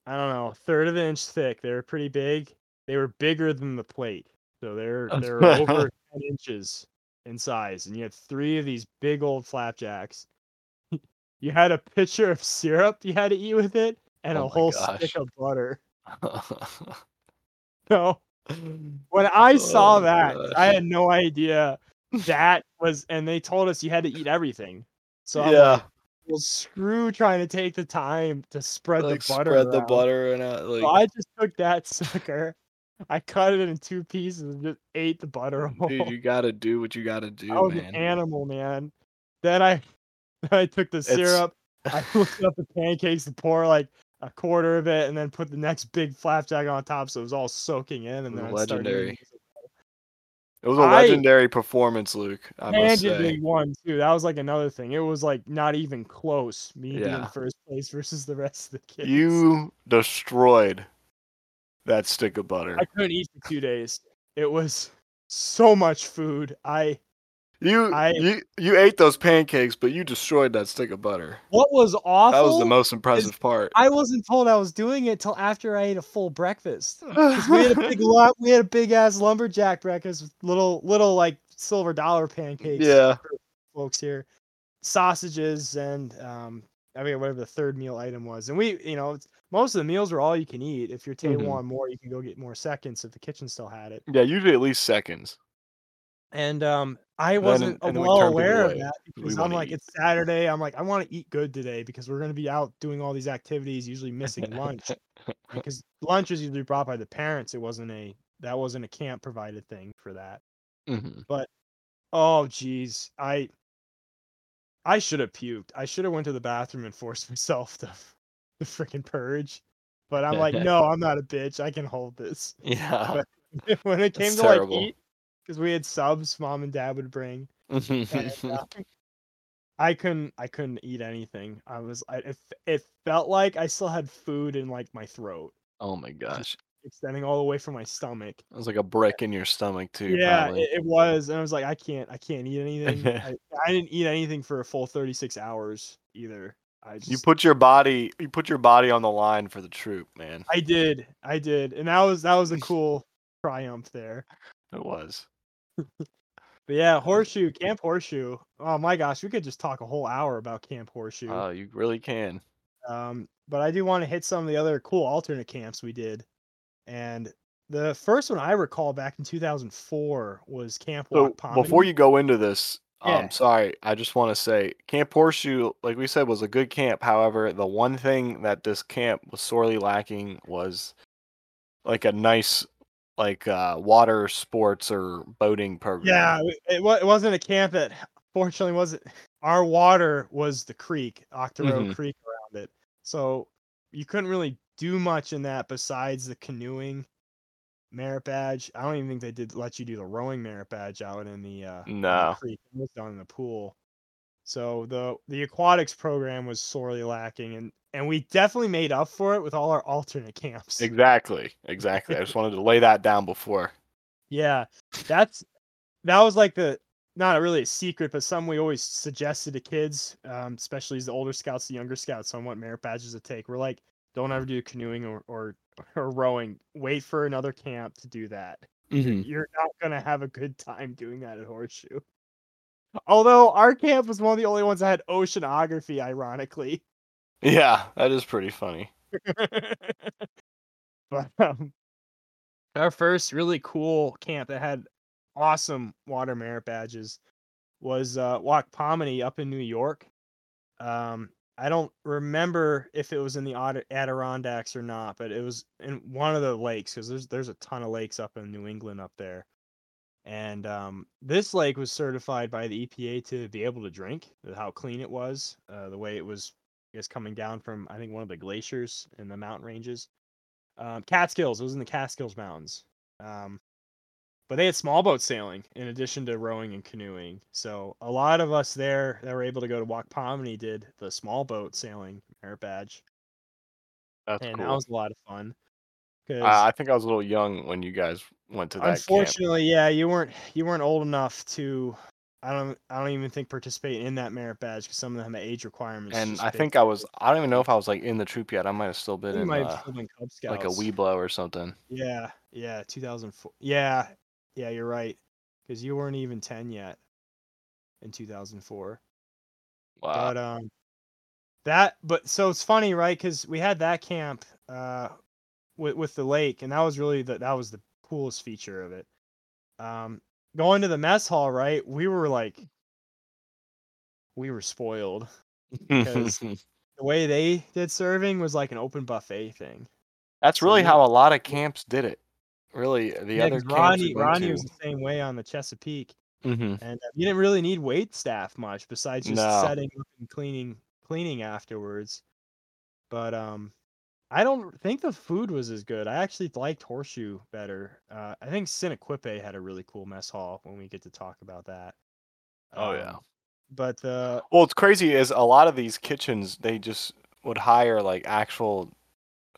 I don't know, a third of an inch thick. They were pretty big. They were bigger than the plate, so they're they're over ten inches in size. And you had three of these big old flapjacks. you had a pitcher of syrup you had to eat with it, and Oh a whole gosh. stick of butter. No, when I saw Oh, that, gosh. I had no idea that was, and they told us you had to eat everything. So I'm yeah, like, well, screw trying to take the time to spread like the butter. spread the butter and uh, like. So I just took that sucker, I cut it in two pieces and just ate the butter. Dude, you gotta do what you gotta do, I was man. an animal, man. Then I, then I took the It's- syrup, I looked up the pancakes to pour like a quarter of it, and then put the next big flapjack on top, so it was all soaking in, and then I started eating legendary. it. It was a legendary performance, Luke. I must handedly say. won too. That was like another thing. It was like not even close. Me being first place versus the rest of the kids. You destroyed that stick of butter. I couldn't eat for two days. It was so much food. I You I- you you ate those pancakes, but you destroyed that stick of butter. what was awful. That was the most impressive part. I wasn't told I was doing it till after I ate a full breakfast. we had a big lot. We had a big ass lumberjack breakfast with little little like silver dollar pancakes. yeah. folks here, sausages and um, I mean, whatever the third meal item was, and we, you know, most of the meals were all you can eat. If your table Mhm. wanted more, you can go get more seconds if the kitchen still had it. Yeah, usually at least seconds. And um, I wasn't and well people aware of that because I'm like, eat. it's Saturday. I'm like, I want to eat good today because we're gonna be out doing all these activities, usually missing lunch because lunch is usually brought by the parents. It wasn't a that wasn't a camp provided thing for that. Mhm. Oh geez, I I should have puked. I should have went to the bathroom and forced myself to the freaking purge. But I'm like, no, I'm not a bitch. I can hold this. Yeah. when it came That's to like eat, because we had subs, mom and dad would bring. And, uh, I couldn't. I couldn't eat anything. I was. I, it, it felt like I still had food in like my throat, oh my gosh. extending all the way from my stomach. It was like a brick in your stomach too. yeah, it, it was, and I was like, I can't. I can't eat anything. I, I didn't eat anything for a full 36 hours either. I just. You put your body you put your body on the line for the troop, man. I did. I did, and that was that was a cool triumph there. It was. But yeah, horseshoe, Camp Horseshoe. Oh my gosh, we could just talk a whole hour about Camp Horseshoe. Oh, you really can. Um, but I do want to hit some of the other cool alternate camps we did. And the first one I recall back in 2004 was Camp So Walk Pomini. before you go into this, Yeah. um, sorry, I just want to say Camp Horseshoe, like we said, was a good camp. However, the one thing that this camp was sorely lacking was like a nice, like uh, water sports or boating program. yeah, it, it, wasn't a camp that fortunately wasn't. Our water was the creek, Octoraro Mhm. Creek around it. So you couldn't really do much in that besides the canoeing merit badge. I don't even think they did let you do the rowing merit badge out in the uh in the No. creek. It was down in the pool. So the the aquatics program was sorely lacking and and we definitely made up for it with all our alternate camps. Exactly. Exactly. I just wanted to lay that down before. Yeah, that's that was like the not really a secret, but something we always suggested to kids, um, especially as the older scouts, the younger scouts, on what merit badges to take. We're like, don't ever do canoeing or or, or rowing. Wait for another camp to do that. Mm-hmm. You're not gonna have a good time doing that at Horseshoe. Although our camp was one of the only ones that had oceanography, ironically. Yeah, that is pretty funny. but um, our first really cool camp that had awesome water merit badges was uh, Walk Pomini up in New York. Um, I don't remember if it was in the Ad- Adirondacks or not, but it was in one of the lakes because there's there's a ton of lakes up in New England up there. And um, this lake was certified by the EPA to be able to drink. How clean it was, uh, the way it was, I guess, coming down from I think one of the glaciers in the mountain ranges. Um, Catskills, it was in the Catskills Mountains. Um, but they had small boat sailing in addition to rowing and canoeing. So a lot of us there that were able to go to Walk Pomini did the small boat sailing merit badge, That's and cool. that was a lot of fun. Uh, I think I was a little young when you guys went to that camp. Unfortunately, yeah, you weren't you weren't old enough to. I don't I don't even think participate in that merit badge because some of them have age requirements. And I think I was I don't even know if I was like in the troop yet. I might have still been you in uh, still been Cub Scouts. like a Webelo or something. Yeah, yeah, 2004. Yeah, yeah, you're right. Because you weren't even 10 yet in 2004. Wow. But um, that but so it's funny, right? Because we had that camp uh with with the lake, and that was really the that was the coolest feature of it. Um, going to the mess hall, right? We were like, we were spoiled. because- The way they did serving was like an open buffet thing. That's really you- how a lot of camps did it. Really, the Yeah, other Ronnie Ronnie to- was the same way on the Chesapeake. Mhm. and uh, you didn't really need wait staff much besides just No. setting up and cleaning cleaning afterwards but um i don't think the food was as good i actually liked horseshoe better uh, i think Sinoquipe had a really cool mess hall when we get to talk about that Oh, yeah. Um, but uh Well, it's crazy is a lot of these kitchens they just would hire like actual,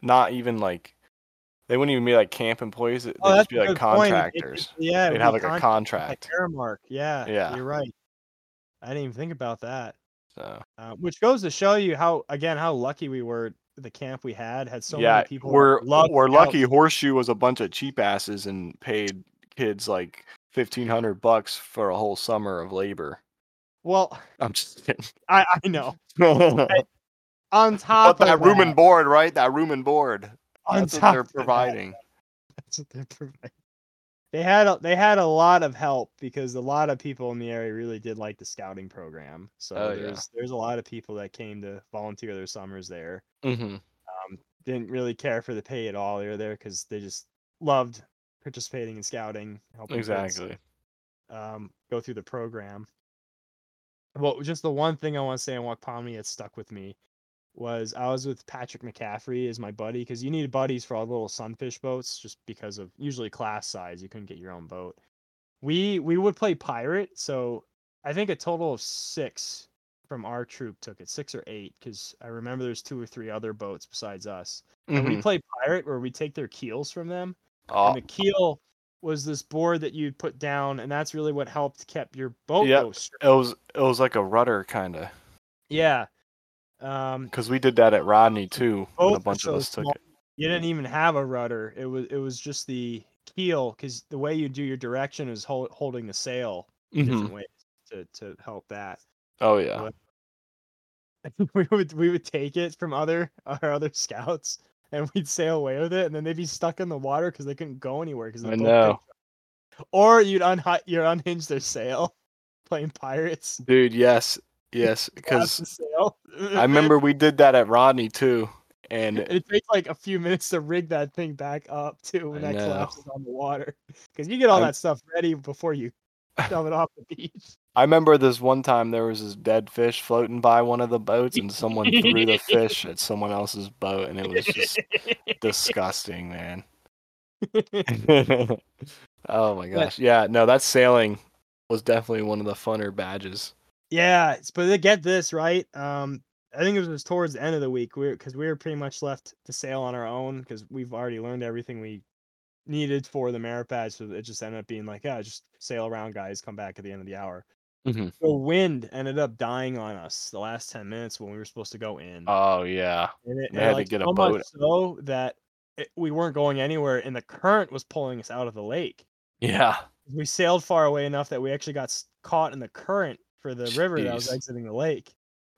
not even like, they wouldn't even be like camp employees. They'd oh, just be like point. It- it- contractors. yeah They'd have like a contract, contract. like Aramark. yeah Yeah. you're right i didn't even think about that So uh, which goes to show you how again how lucky we were the camp we had had so yeah, many people we're we're lucky. Horseshoe was a bunch of cheap asses and paid kids like fifteen hundred bucks for a whole summer of labor. well I'm just kidding. i i know on top But that of room and board, right? That room and board. on That's what top they're of that, providing. That's what they're providing. They had a, they had a lot of help because a lot of people in the area really did like the scouting program. So Oh, yeah. there's there's a lot of people that came to volunteer their summers there. Mm-hmm. Um, didn't really care for the pay at all. They were there because they just loved participating in scouting, helping kids, Exactly. um, go through the program. Well, just the one thing I want to say on Wakpami that stuck with me was I was with Patrick McCaffrey as my buddy because you need buddies for all the little sunfish boats just because of usually class size. You couldn't get your own boat. We we would play pirate, so I think a total of six from our troop took it, six or eight, because I remember there's two or three other boats besides us. And we Mhm. play pirate where we take their keels from them Oh, and the keel was this board that you'd put down, and that's really what helped kept your boat straight. it was it was like a rudder kind of Yeah. Um, because we did that at Rodney too. and a bunch of us took small, it. You didn't even have a rudder. It was it was just the keel, because the way you do your direction is hold, holding the sail Mhm. different ways to to help that. Oh yeah. What? we would we would take it from other our other scouts, and we'd sail away with it, and then they'd be stuck in the water because they couldn't go anywhere because I know. Or you'd unha- you'd unhinge their sail, playing pirates. Dude, yes, yes. Because. I remember we did that at Rodney too, and it takes like a few minutes to rig that thing back up too when I that know. collapses on the water, because you get all I'm- that stuff ready before you shove it off the beach. I remember this one time there was this dead fish floating by one of the boats, and someone threw the fish at someone else's boat, and it was just disgusting, man. oh my gosh, yeah, no, that sailing was definitely one of the funner badges. Yeah, but to get this right, um, I think it was towards the end of the week, we because we were pretty much left to sail on our own because we've already learned everything we needed for the merit badge. So it just ended up being like, yeah, just sail around, guys, come back at the end of the hour. Mhm. The wind ended up dying on us the last ten minutes when we were supposed to go in. Oh yeah, and it, they and, had to get a so boat. so that it, we weren't going anywhere, and the current was pulling us out of the lake. yeah. We sailed far away enough that we actually got caught in the current for the river that was exiting the lake.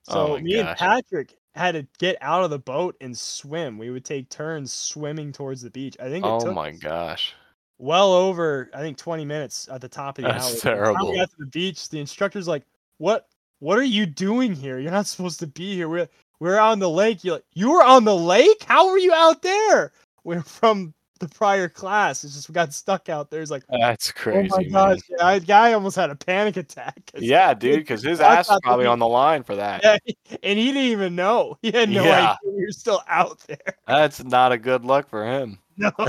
Oh So my me and. Patrick had to get out of the boat and swim. We would take turns swimming towards the beach. I think it Oh took my gosh. well over, I think 20 minutes at the top of the That's hour. By the time terrible. We got to the beach. The instructor's like, "What? What are you doing here? You're not supposed to be here. We're we're on the lake." You're like, "You were on the lake? How were you out there?" We're from the prior class. It's just we got stuck out there. It's like, That's crazy. oh my man. gosh, I, guy almost had a panic attack. Yeah, dude, because his ass that probably on the line for that. Yeah, and he didn't even know. He had no Yeah. idea were still out there. That's not a good look for him. No. he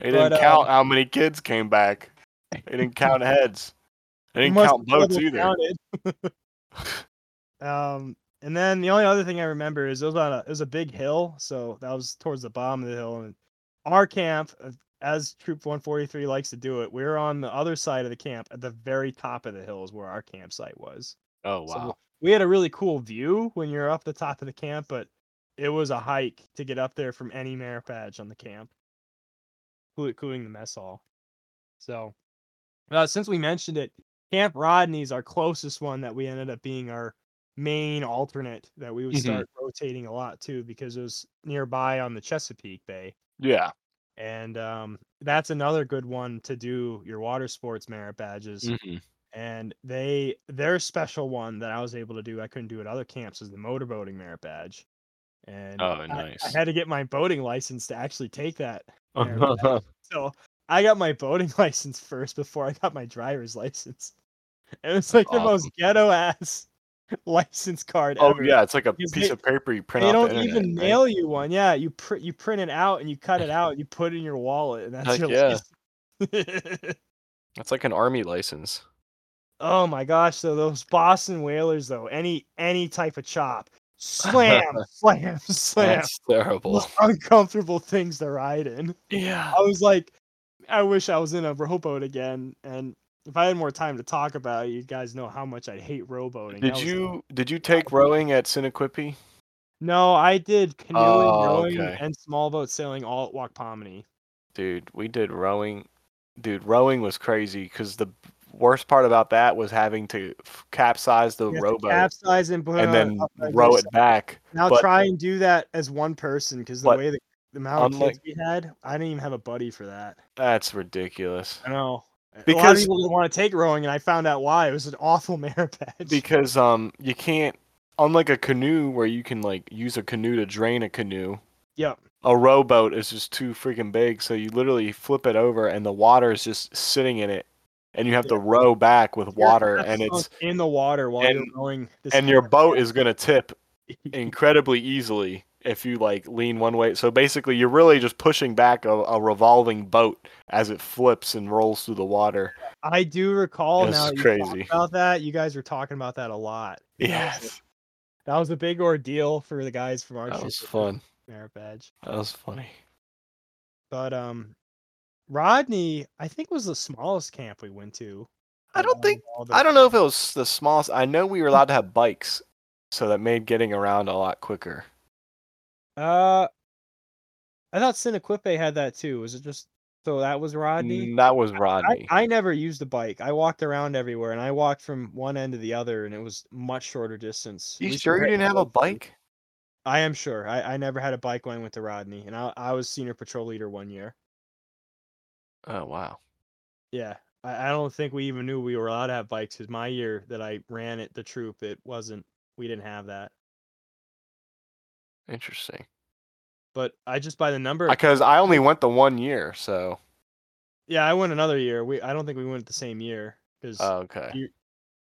didn't But, uh, count how many kids came back. He didn't count heads. He He didn't count boats either. um, and then the only other thing I remember is it was on a it was a big hill, so that was towards the bottom of the hill. And our camp, uh, as Troop 143 likes to do it, we were on the other side of the camp at the very top of the hill is where our campsite was. Oh So wow. we had a really cool view when you're up the top of the camp, but it was a hike to get up there from any merit badge on the camp, inclu- including the mess hall. So, uh, since we mentioned it, Camp Rodney's our closest one that we ended up being our main alternate that we would Mhm. start rotating a lot too because it was nearby on the Chesapeake Bay. Yeah. And um, that's another good one to do your water sports merit badges Mhm. and they their special one that I was able to do I couldn't do at other camps is the motorboating merit badge. And Oh, I- I, had to get my boating license to actually take that. merit. So I got my boating license first before I got my driver's license. And it's like the most ghetto ass license card oh ever. yeah, it's like a Because piece of paper you print They don't the internet, even right? mail you one. Yeah, you print you print it out and you cut it out and you put it in your wallet and that's Heck your yeah. license. It's like an army license. Oh my gosh! So those Boston whalers, though, any any type of chop, slam, slam, slam, That's terrible. uncomfortable things to ride in. Yeah. I was like, I wish I was in a rowboat again, and if I had more time to talk about it, you guys know how much I hate rowboating. Did you did you take rowing at Sinoquipe? No, I did canoeing, Oh, rowing, okay. and small boat sailing all at Wakpomini. Dude, we did rowing. Dude, rowing was crazy because the worst part about that was having to f- capsize the rowboat capsize and put and then row it back. Now but- try and do that as one person because the but way the, the amount of kids we had, I didn't even have a buddy for that. That's ridiculous. I know. A lot of Because- people didn't want to take rowing, and I found out why. It was an awful badge. Because um, you can't. Unlike a canoe where you can like use a canoe to drain a canoe, Yep. a rowboat is just too freaking big. So you literally flip it over and the water is just sitting in it, and you have to row back with water, and it's in the water while you're rowing. This and your boat is gonna tip incredibly easily if you like lean one way. So basically, you're really just pushing back a, a revolving boat as it flips and rolls through the water. I do recall This now crazy. about that. You guys were talking about that a lot. That was Yes, That was a big ordeal for the guys from our that was fun. merit badge. That was funny. But um, Rodney, I think was the smallest camp we went to. I don't think- the- I don't know if it was the smallest. I know we were allowed to have bikes, so that made getting around a lot quicker. Uh, I thought Sinoquipe had that too. Was it just so that was Rodney? Mm, That was I, Rodney. I never used a bike. I walked around everywhere, and I walked from one end to the other, and it was much shorter distance. you sure you didn't have a both of you. bike? I am sure. I, I never had a bike when I went to Rodney, and I I was senior patrol leader one year. Oh wow. Yeah, I, I don't think we even knew we were allowed to have bikes because my year that I ran it, the troop, it wasn't. We didn't have that. Interesting. But I just by the number. Because I only went the one year, so yeah, I went another year. We I don't think we went the same year because oh, okay.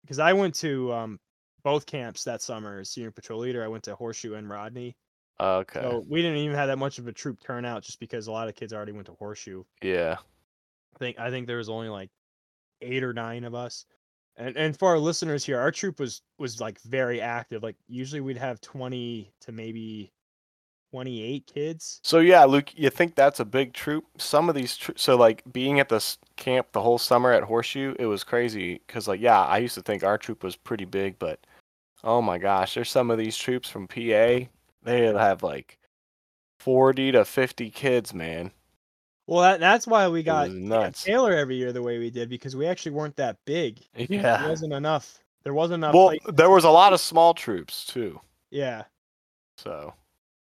because I went to um both camps that summer as senior patrol leader. I went to Horseshoe and Rodney. Okay. So we didn't even have that much of a troop turnout just because a lot of kids already went to Horseshoe. Yeah. I think I think there was only like eight or nine of us. And and for our listeners here, our troop was was like very active. Like usually we'd have twenty to maybe twenty eight kids. So yeah, Luke, you think that's a big troop? Some of these, so like being at this camp the whole summer at Horseshoe, it was crazy. Cause like yeah, I used to think our troop was pretty big, but oh my gosh, there's some of these troops from PA. They have like forty to fifty kids, man. Well, that, that's why we got. Taylor every year the way we did because we actually weren't that big. There Yeah. wasn't enough. There wasn't enough. Well, there was a lot of small troops too, yeah. so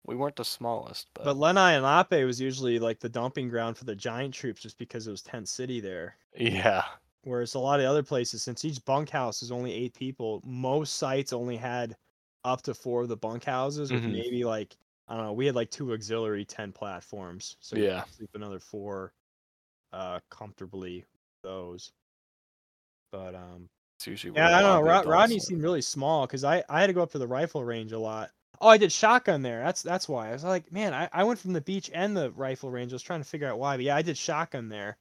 we weren't the smallest. But, But Lenai and Lape was usually like the dumping ground for the giant troops just because it was tent city there. yeah, Whereas a lot of other places, since each bunkhouse is only eight people, most sites only had up to four of the bunkhouses with Mhm. maybe like I don't know. We had like two auxiliary tent platforms, so Yeah. sleep another four uh comfortably with those. But um, it's usually yeah, I don't know. Rod- Rodney seemed really small because I I had to go up to the rifle range a lot. Oh, I did shotgun there. That's that's why. I was like, man, I, I went from the beach and the rifle range. I was trying to figure out why, but yeah, I did shotgun there,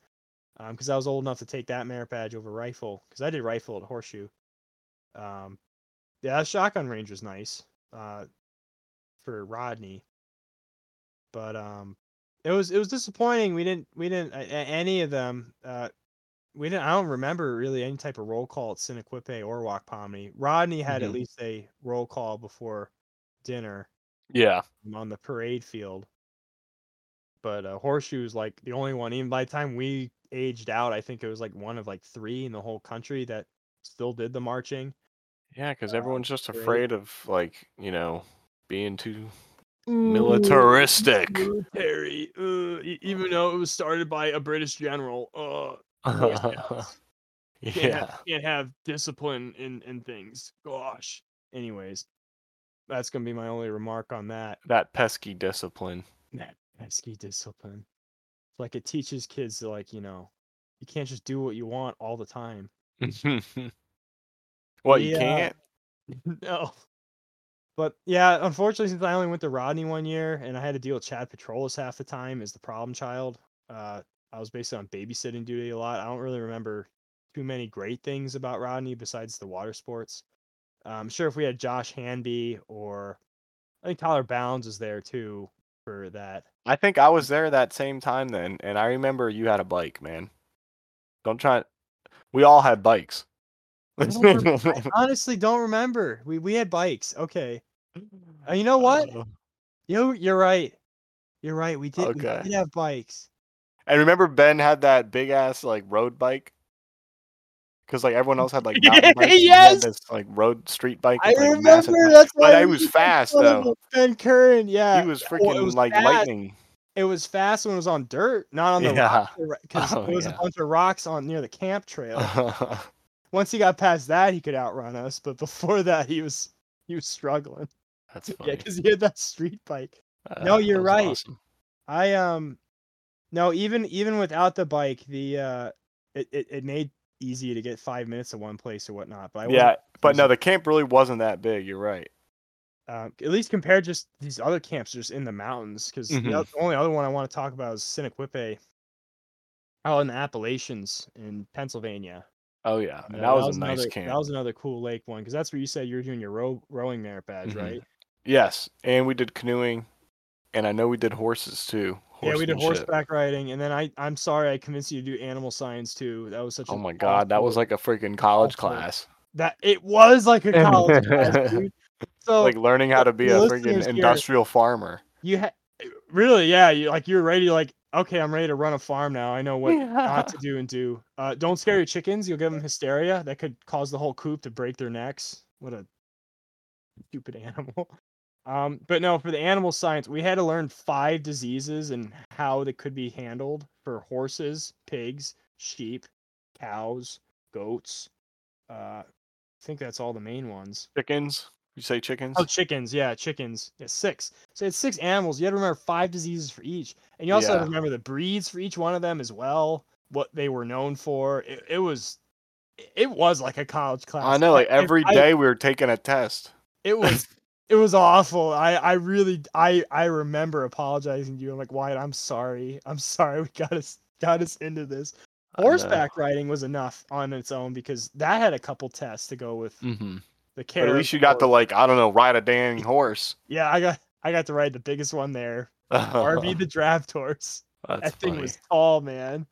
um, because I was old enough to take that merit badge over rifle. Because I did rifle at Horseshoe. Um, yeah, shotgun range was nice. Uh, for Rodney. But um, it was it was disappointing. We didn't we didn't a- any of them. Uh, we didn't. I don't remember really any type of roll call at Sinoquipe or Wakpomni. Rodney had Mhm. at least a roll call before dinner Yeah, on the parade field. But uh, Horseshoe's like the only one. Even by the time we aged out, I think it was like one of like three in the whole country that still did the marching. yeah, because everyone's just afraid of like you know being too militaristic. military, uh, even though it was started by a British general. Uh, Boy Scouts. can't, yeah, have, can't have discipline in in things. Gosh. Anyways, that's gonna be my only remark on that. that pesky discipline. That pesky discipline. It's like it teaches kids to like you know, you can't just do what you want all the time. what you can't? no. But yeah, unfortunately, since I only went to Rodney one year and I had to deal with Chad Petrolis half the time as the problem child, uh, I was basically on babysitting duty a lot. I don't really remember too many great things about Rodney besides the water sports. I'm sure if we had Josh Hanby or I think Tyler Bounds is there too for that. I think I was there that same time then, and I remember you had a bike, man. Don't try. We all had bikes. I I honestly don't remember. We we had bikes. Okay. Uh, you know what? You you're right. You're right. We did, we Okay. did have bikes. and remember Ben had that big ass like road bike. because like everyone else had like mountain bikes. yes! this like road street bike. I like, remember that's But why he I was fast though. Ben Curran, yeah. He was Well, freaking was like fast. lightning. It was fast when it was on dirt, not on the Yeah. because Oh, it was yeah. a bunch of rocks on near the camp trail. Once he got past that, he could outrun us, but before that, he was he was struggling. That's Yeah, because he had that street bike. Uh, No, you're right. awesome. I um, no, even even without the bike, the uh, it it, it made easy to get five minutes to one place or whatnot. But I Yeah, but no, the camp really wasn't that big. You're right. um, at least compared just these other camps just in the mountains because Mhm. the, only other one I want to talk about is Sinoquipe out in the Appalachians in Pennsylvania. Oh yeah, and Yeah, that, was, a nice another, camp. That was another cool lake one because that's where you said you were doing your row, rowing merit badge, Mhm. right? Yes, and we did canoeing, and I know we did horses too. Yeah, we did horseback riding, and then I I'm sorry I convinced you to do animal science too. That was such. A Oh my god, that was like a freaking college class. that. It was like a college class, dude. So like learning how to be a freaking here- industrial farmer. you had really, yeah, you like you're ready. Like, okay, I'm ready to run a farm now. I know what not to do and do. Uh, don't scare your chickens. You'll give them hysteria. That could cause the whole coop to break their necks. What a stupid animal. Um, but no, for the animal science, we had to learn five diseases and how they could be handled for horses, pigs, sheep, cows, goats. Uh, I think that's all the main ones. Chickens? You say chickens? Oh, chickens. Yeah, chickens. Yeah, six. So it's six animals. You had to remember five diseases for each, and you also had Yeah. to remember the breeds for each one of them as well. What they were known for. It, it was, it was like a college class. I know, like every I- day we were taking a test. it was, it was awful. I, I really, I, I remember apologizing to you. I'm like, Wyatt, I'm sorry. I'm sorry. We got us, got us into this. Horseback riding was enough on its own because that had a couple tests to go with Mm-hmm. The. But at least you got to like I don't know ride a dang horse. Yeah, I got, I got to ride the biggest one there. RV the draft horse. That's that thing funny. was tall, man.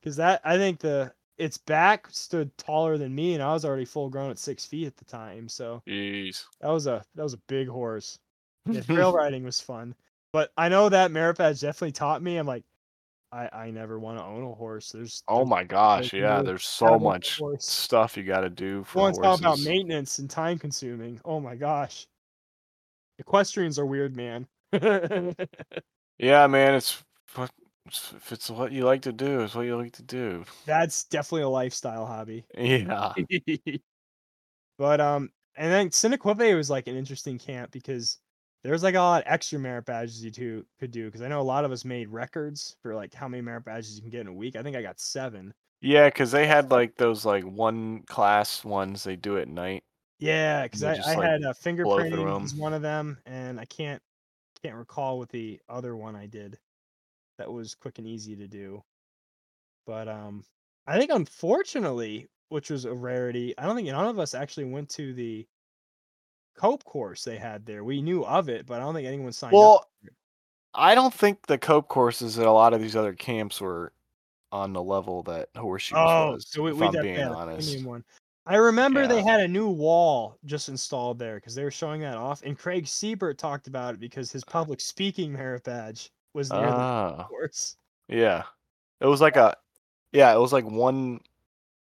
Because that I think the its back stood taller than me, and I was already full grown at six feet at the time. So Jeez. that was a that was a big horse. Yeah, trail riding was fun, but I know that merit definitely taught me. I'm like, I I never want to own a horse. There's Oh my gosh, there's yeah. There's so much stuff you got to do for One's talking about maintenance and time consuming. Oh my gosh, equestrians are weird, man. Yeah, man. It's what if it's what you like to do, it's what you like to do. That's definitely a lifestyle hobby. Yeah. but um, and then Sinoquipe was like an interesting camp because there's like a lot of extra merit badges you two could do because I know a lot of us made records for like how many merit badges you can get in a week. I think I got seven. Yeah, because they had like those like one class ones they do at night. Yeah, because I, I like, had a fingerprinting was one of them, and I can't can't recall what the other one I did. That was quick and easy to do. But um, I think unfortunately, which was a rarity, I don't think none of us actually went to the cope course they had there. We knew of it, but I don't think anyone signed up. Well, I don't think the cope courses at a lot of these other camps were on the level that Horseshoes Oh, was. so we, if we I'm being honest. one. I remember they had a new wall just installed there because they were showing that off, and Craig Siebert talked about it because his public speaking merit badge was near the Ah, course. yeah. It was like a, yeah, it was like one,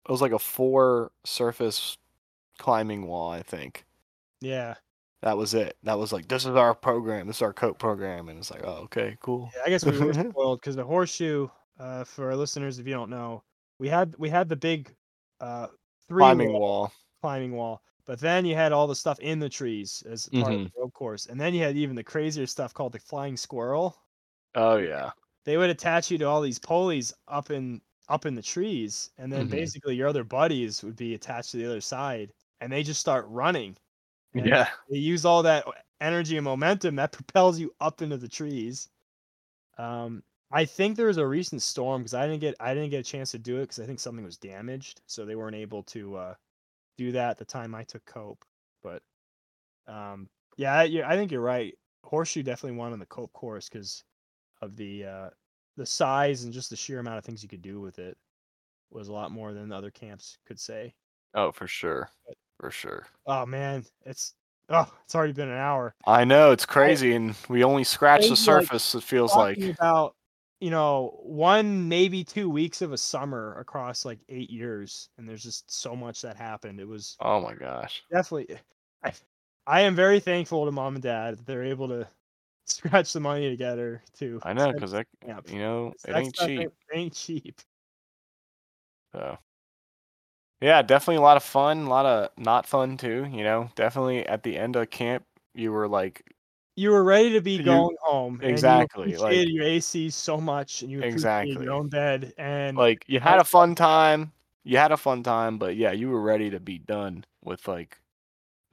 it was like a four surface climbing wall. I think Yeah. that was it. That was like this is our program. This is our cope program, and it's like, oh, okay, cool. Yeah, I guess we were spoiled because the horseshoe, uh, for our listeners, if you don't know, we had we had the big uh three Climbing wall, wall. climbing wall, but then you had all the stuff in the trees as part of Mm-hmm. the rope course, and then you had even the crazier stuff called the flying squirrel. Oh yeah. They would attach you to all these pulleys up in up in the trees, and then Mhm. basically your other buddies would be attached to the other side, and they just start running. And Yeah. they use all that energy and momentum that propels you up into the trees. Um, I think there was a recent storm because I didn't get I didn't get a chance to do it because I think something was damaged, so they weren't able to uh, do that at the time I took cope. But um, yeah, I, yeah, I think you're right. Horseshoe definitely won on the cope course because of the uh, the size and just the sheer amount of things you could do with it was a lot more than the other camps could say. Oh, for sure. For sure. Oh man, it's oh it's already been an hour. I know it's crazy, and we only scratched the Things like surface. it feels like. about you know one maybe two weeks of a summer across like eight years, and there's just so much that happened. It was Oh my gosh. definitely. I, I am very thankful to mom and dad that they're able to scratch the money together to. I know because us that you know it ain't cheap. Ain't cheap. So yeah, definitely a lot of fun, a lot of not fun too. You know, definitely at the end of camp, you were like, You were ready to be You- going home. exactly, you like- your AC so much, and you Exactly. your own bed, and like you had a fun time. You had a fun time, but yeah, you were ready to be done with like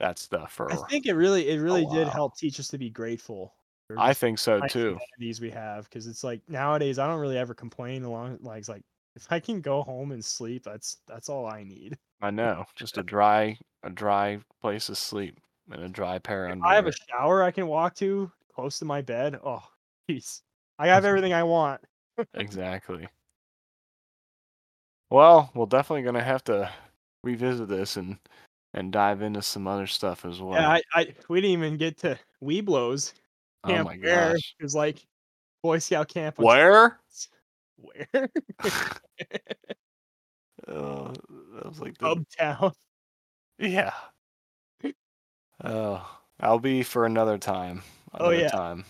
that stuff for. I think it really, it really did help teach us to be grateful. I think so too. These we have because it's like nowadays I don't really ever complain along like it's like if I can go home and sleep, that's that's all I need. I know, just a dry, a dry place to sleep and a dry pair of If I have a shower I can walk to close to my bed. Oh, peace. I have everything I want. exactly. Well, we're definitely gonna have to revisit this and and dive into some other stuff as well. Yeah, I, I we didn't even get to Webelos oh camp my where gosh. it was like Boy Scout camp. Where? Where? oh, that was like the Uptown. yeah. Oh, I'll be for another time. Oh, yeah. time.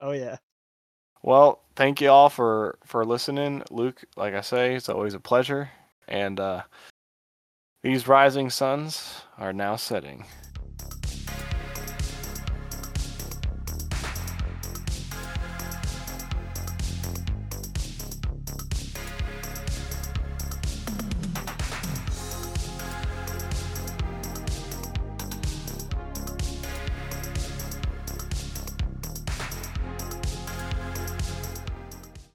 Oh yeah. Well, thank you all for for listening, Luke. Like I say, it's always a pleasure. And uh, these rising suns are now setting.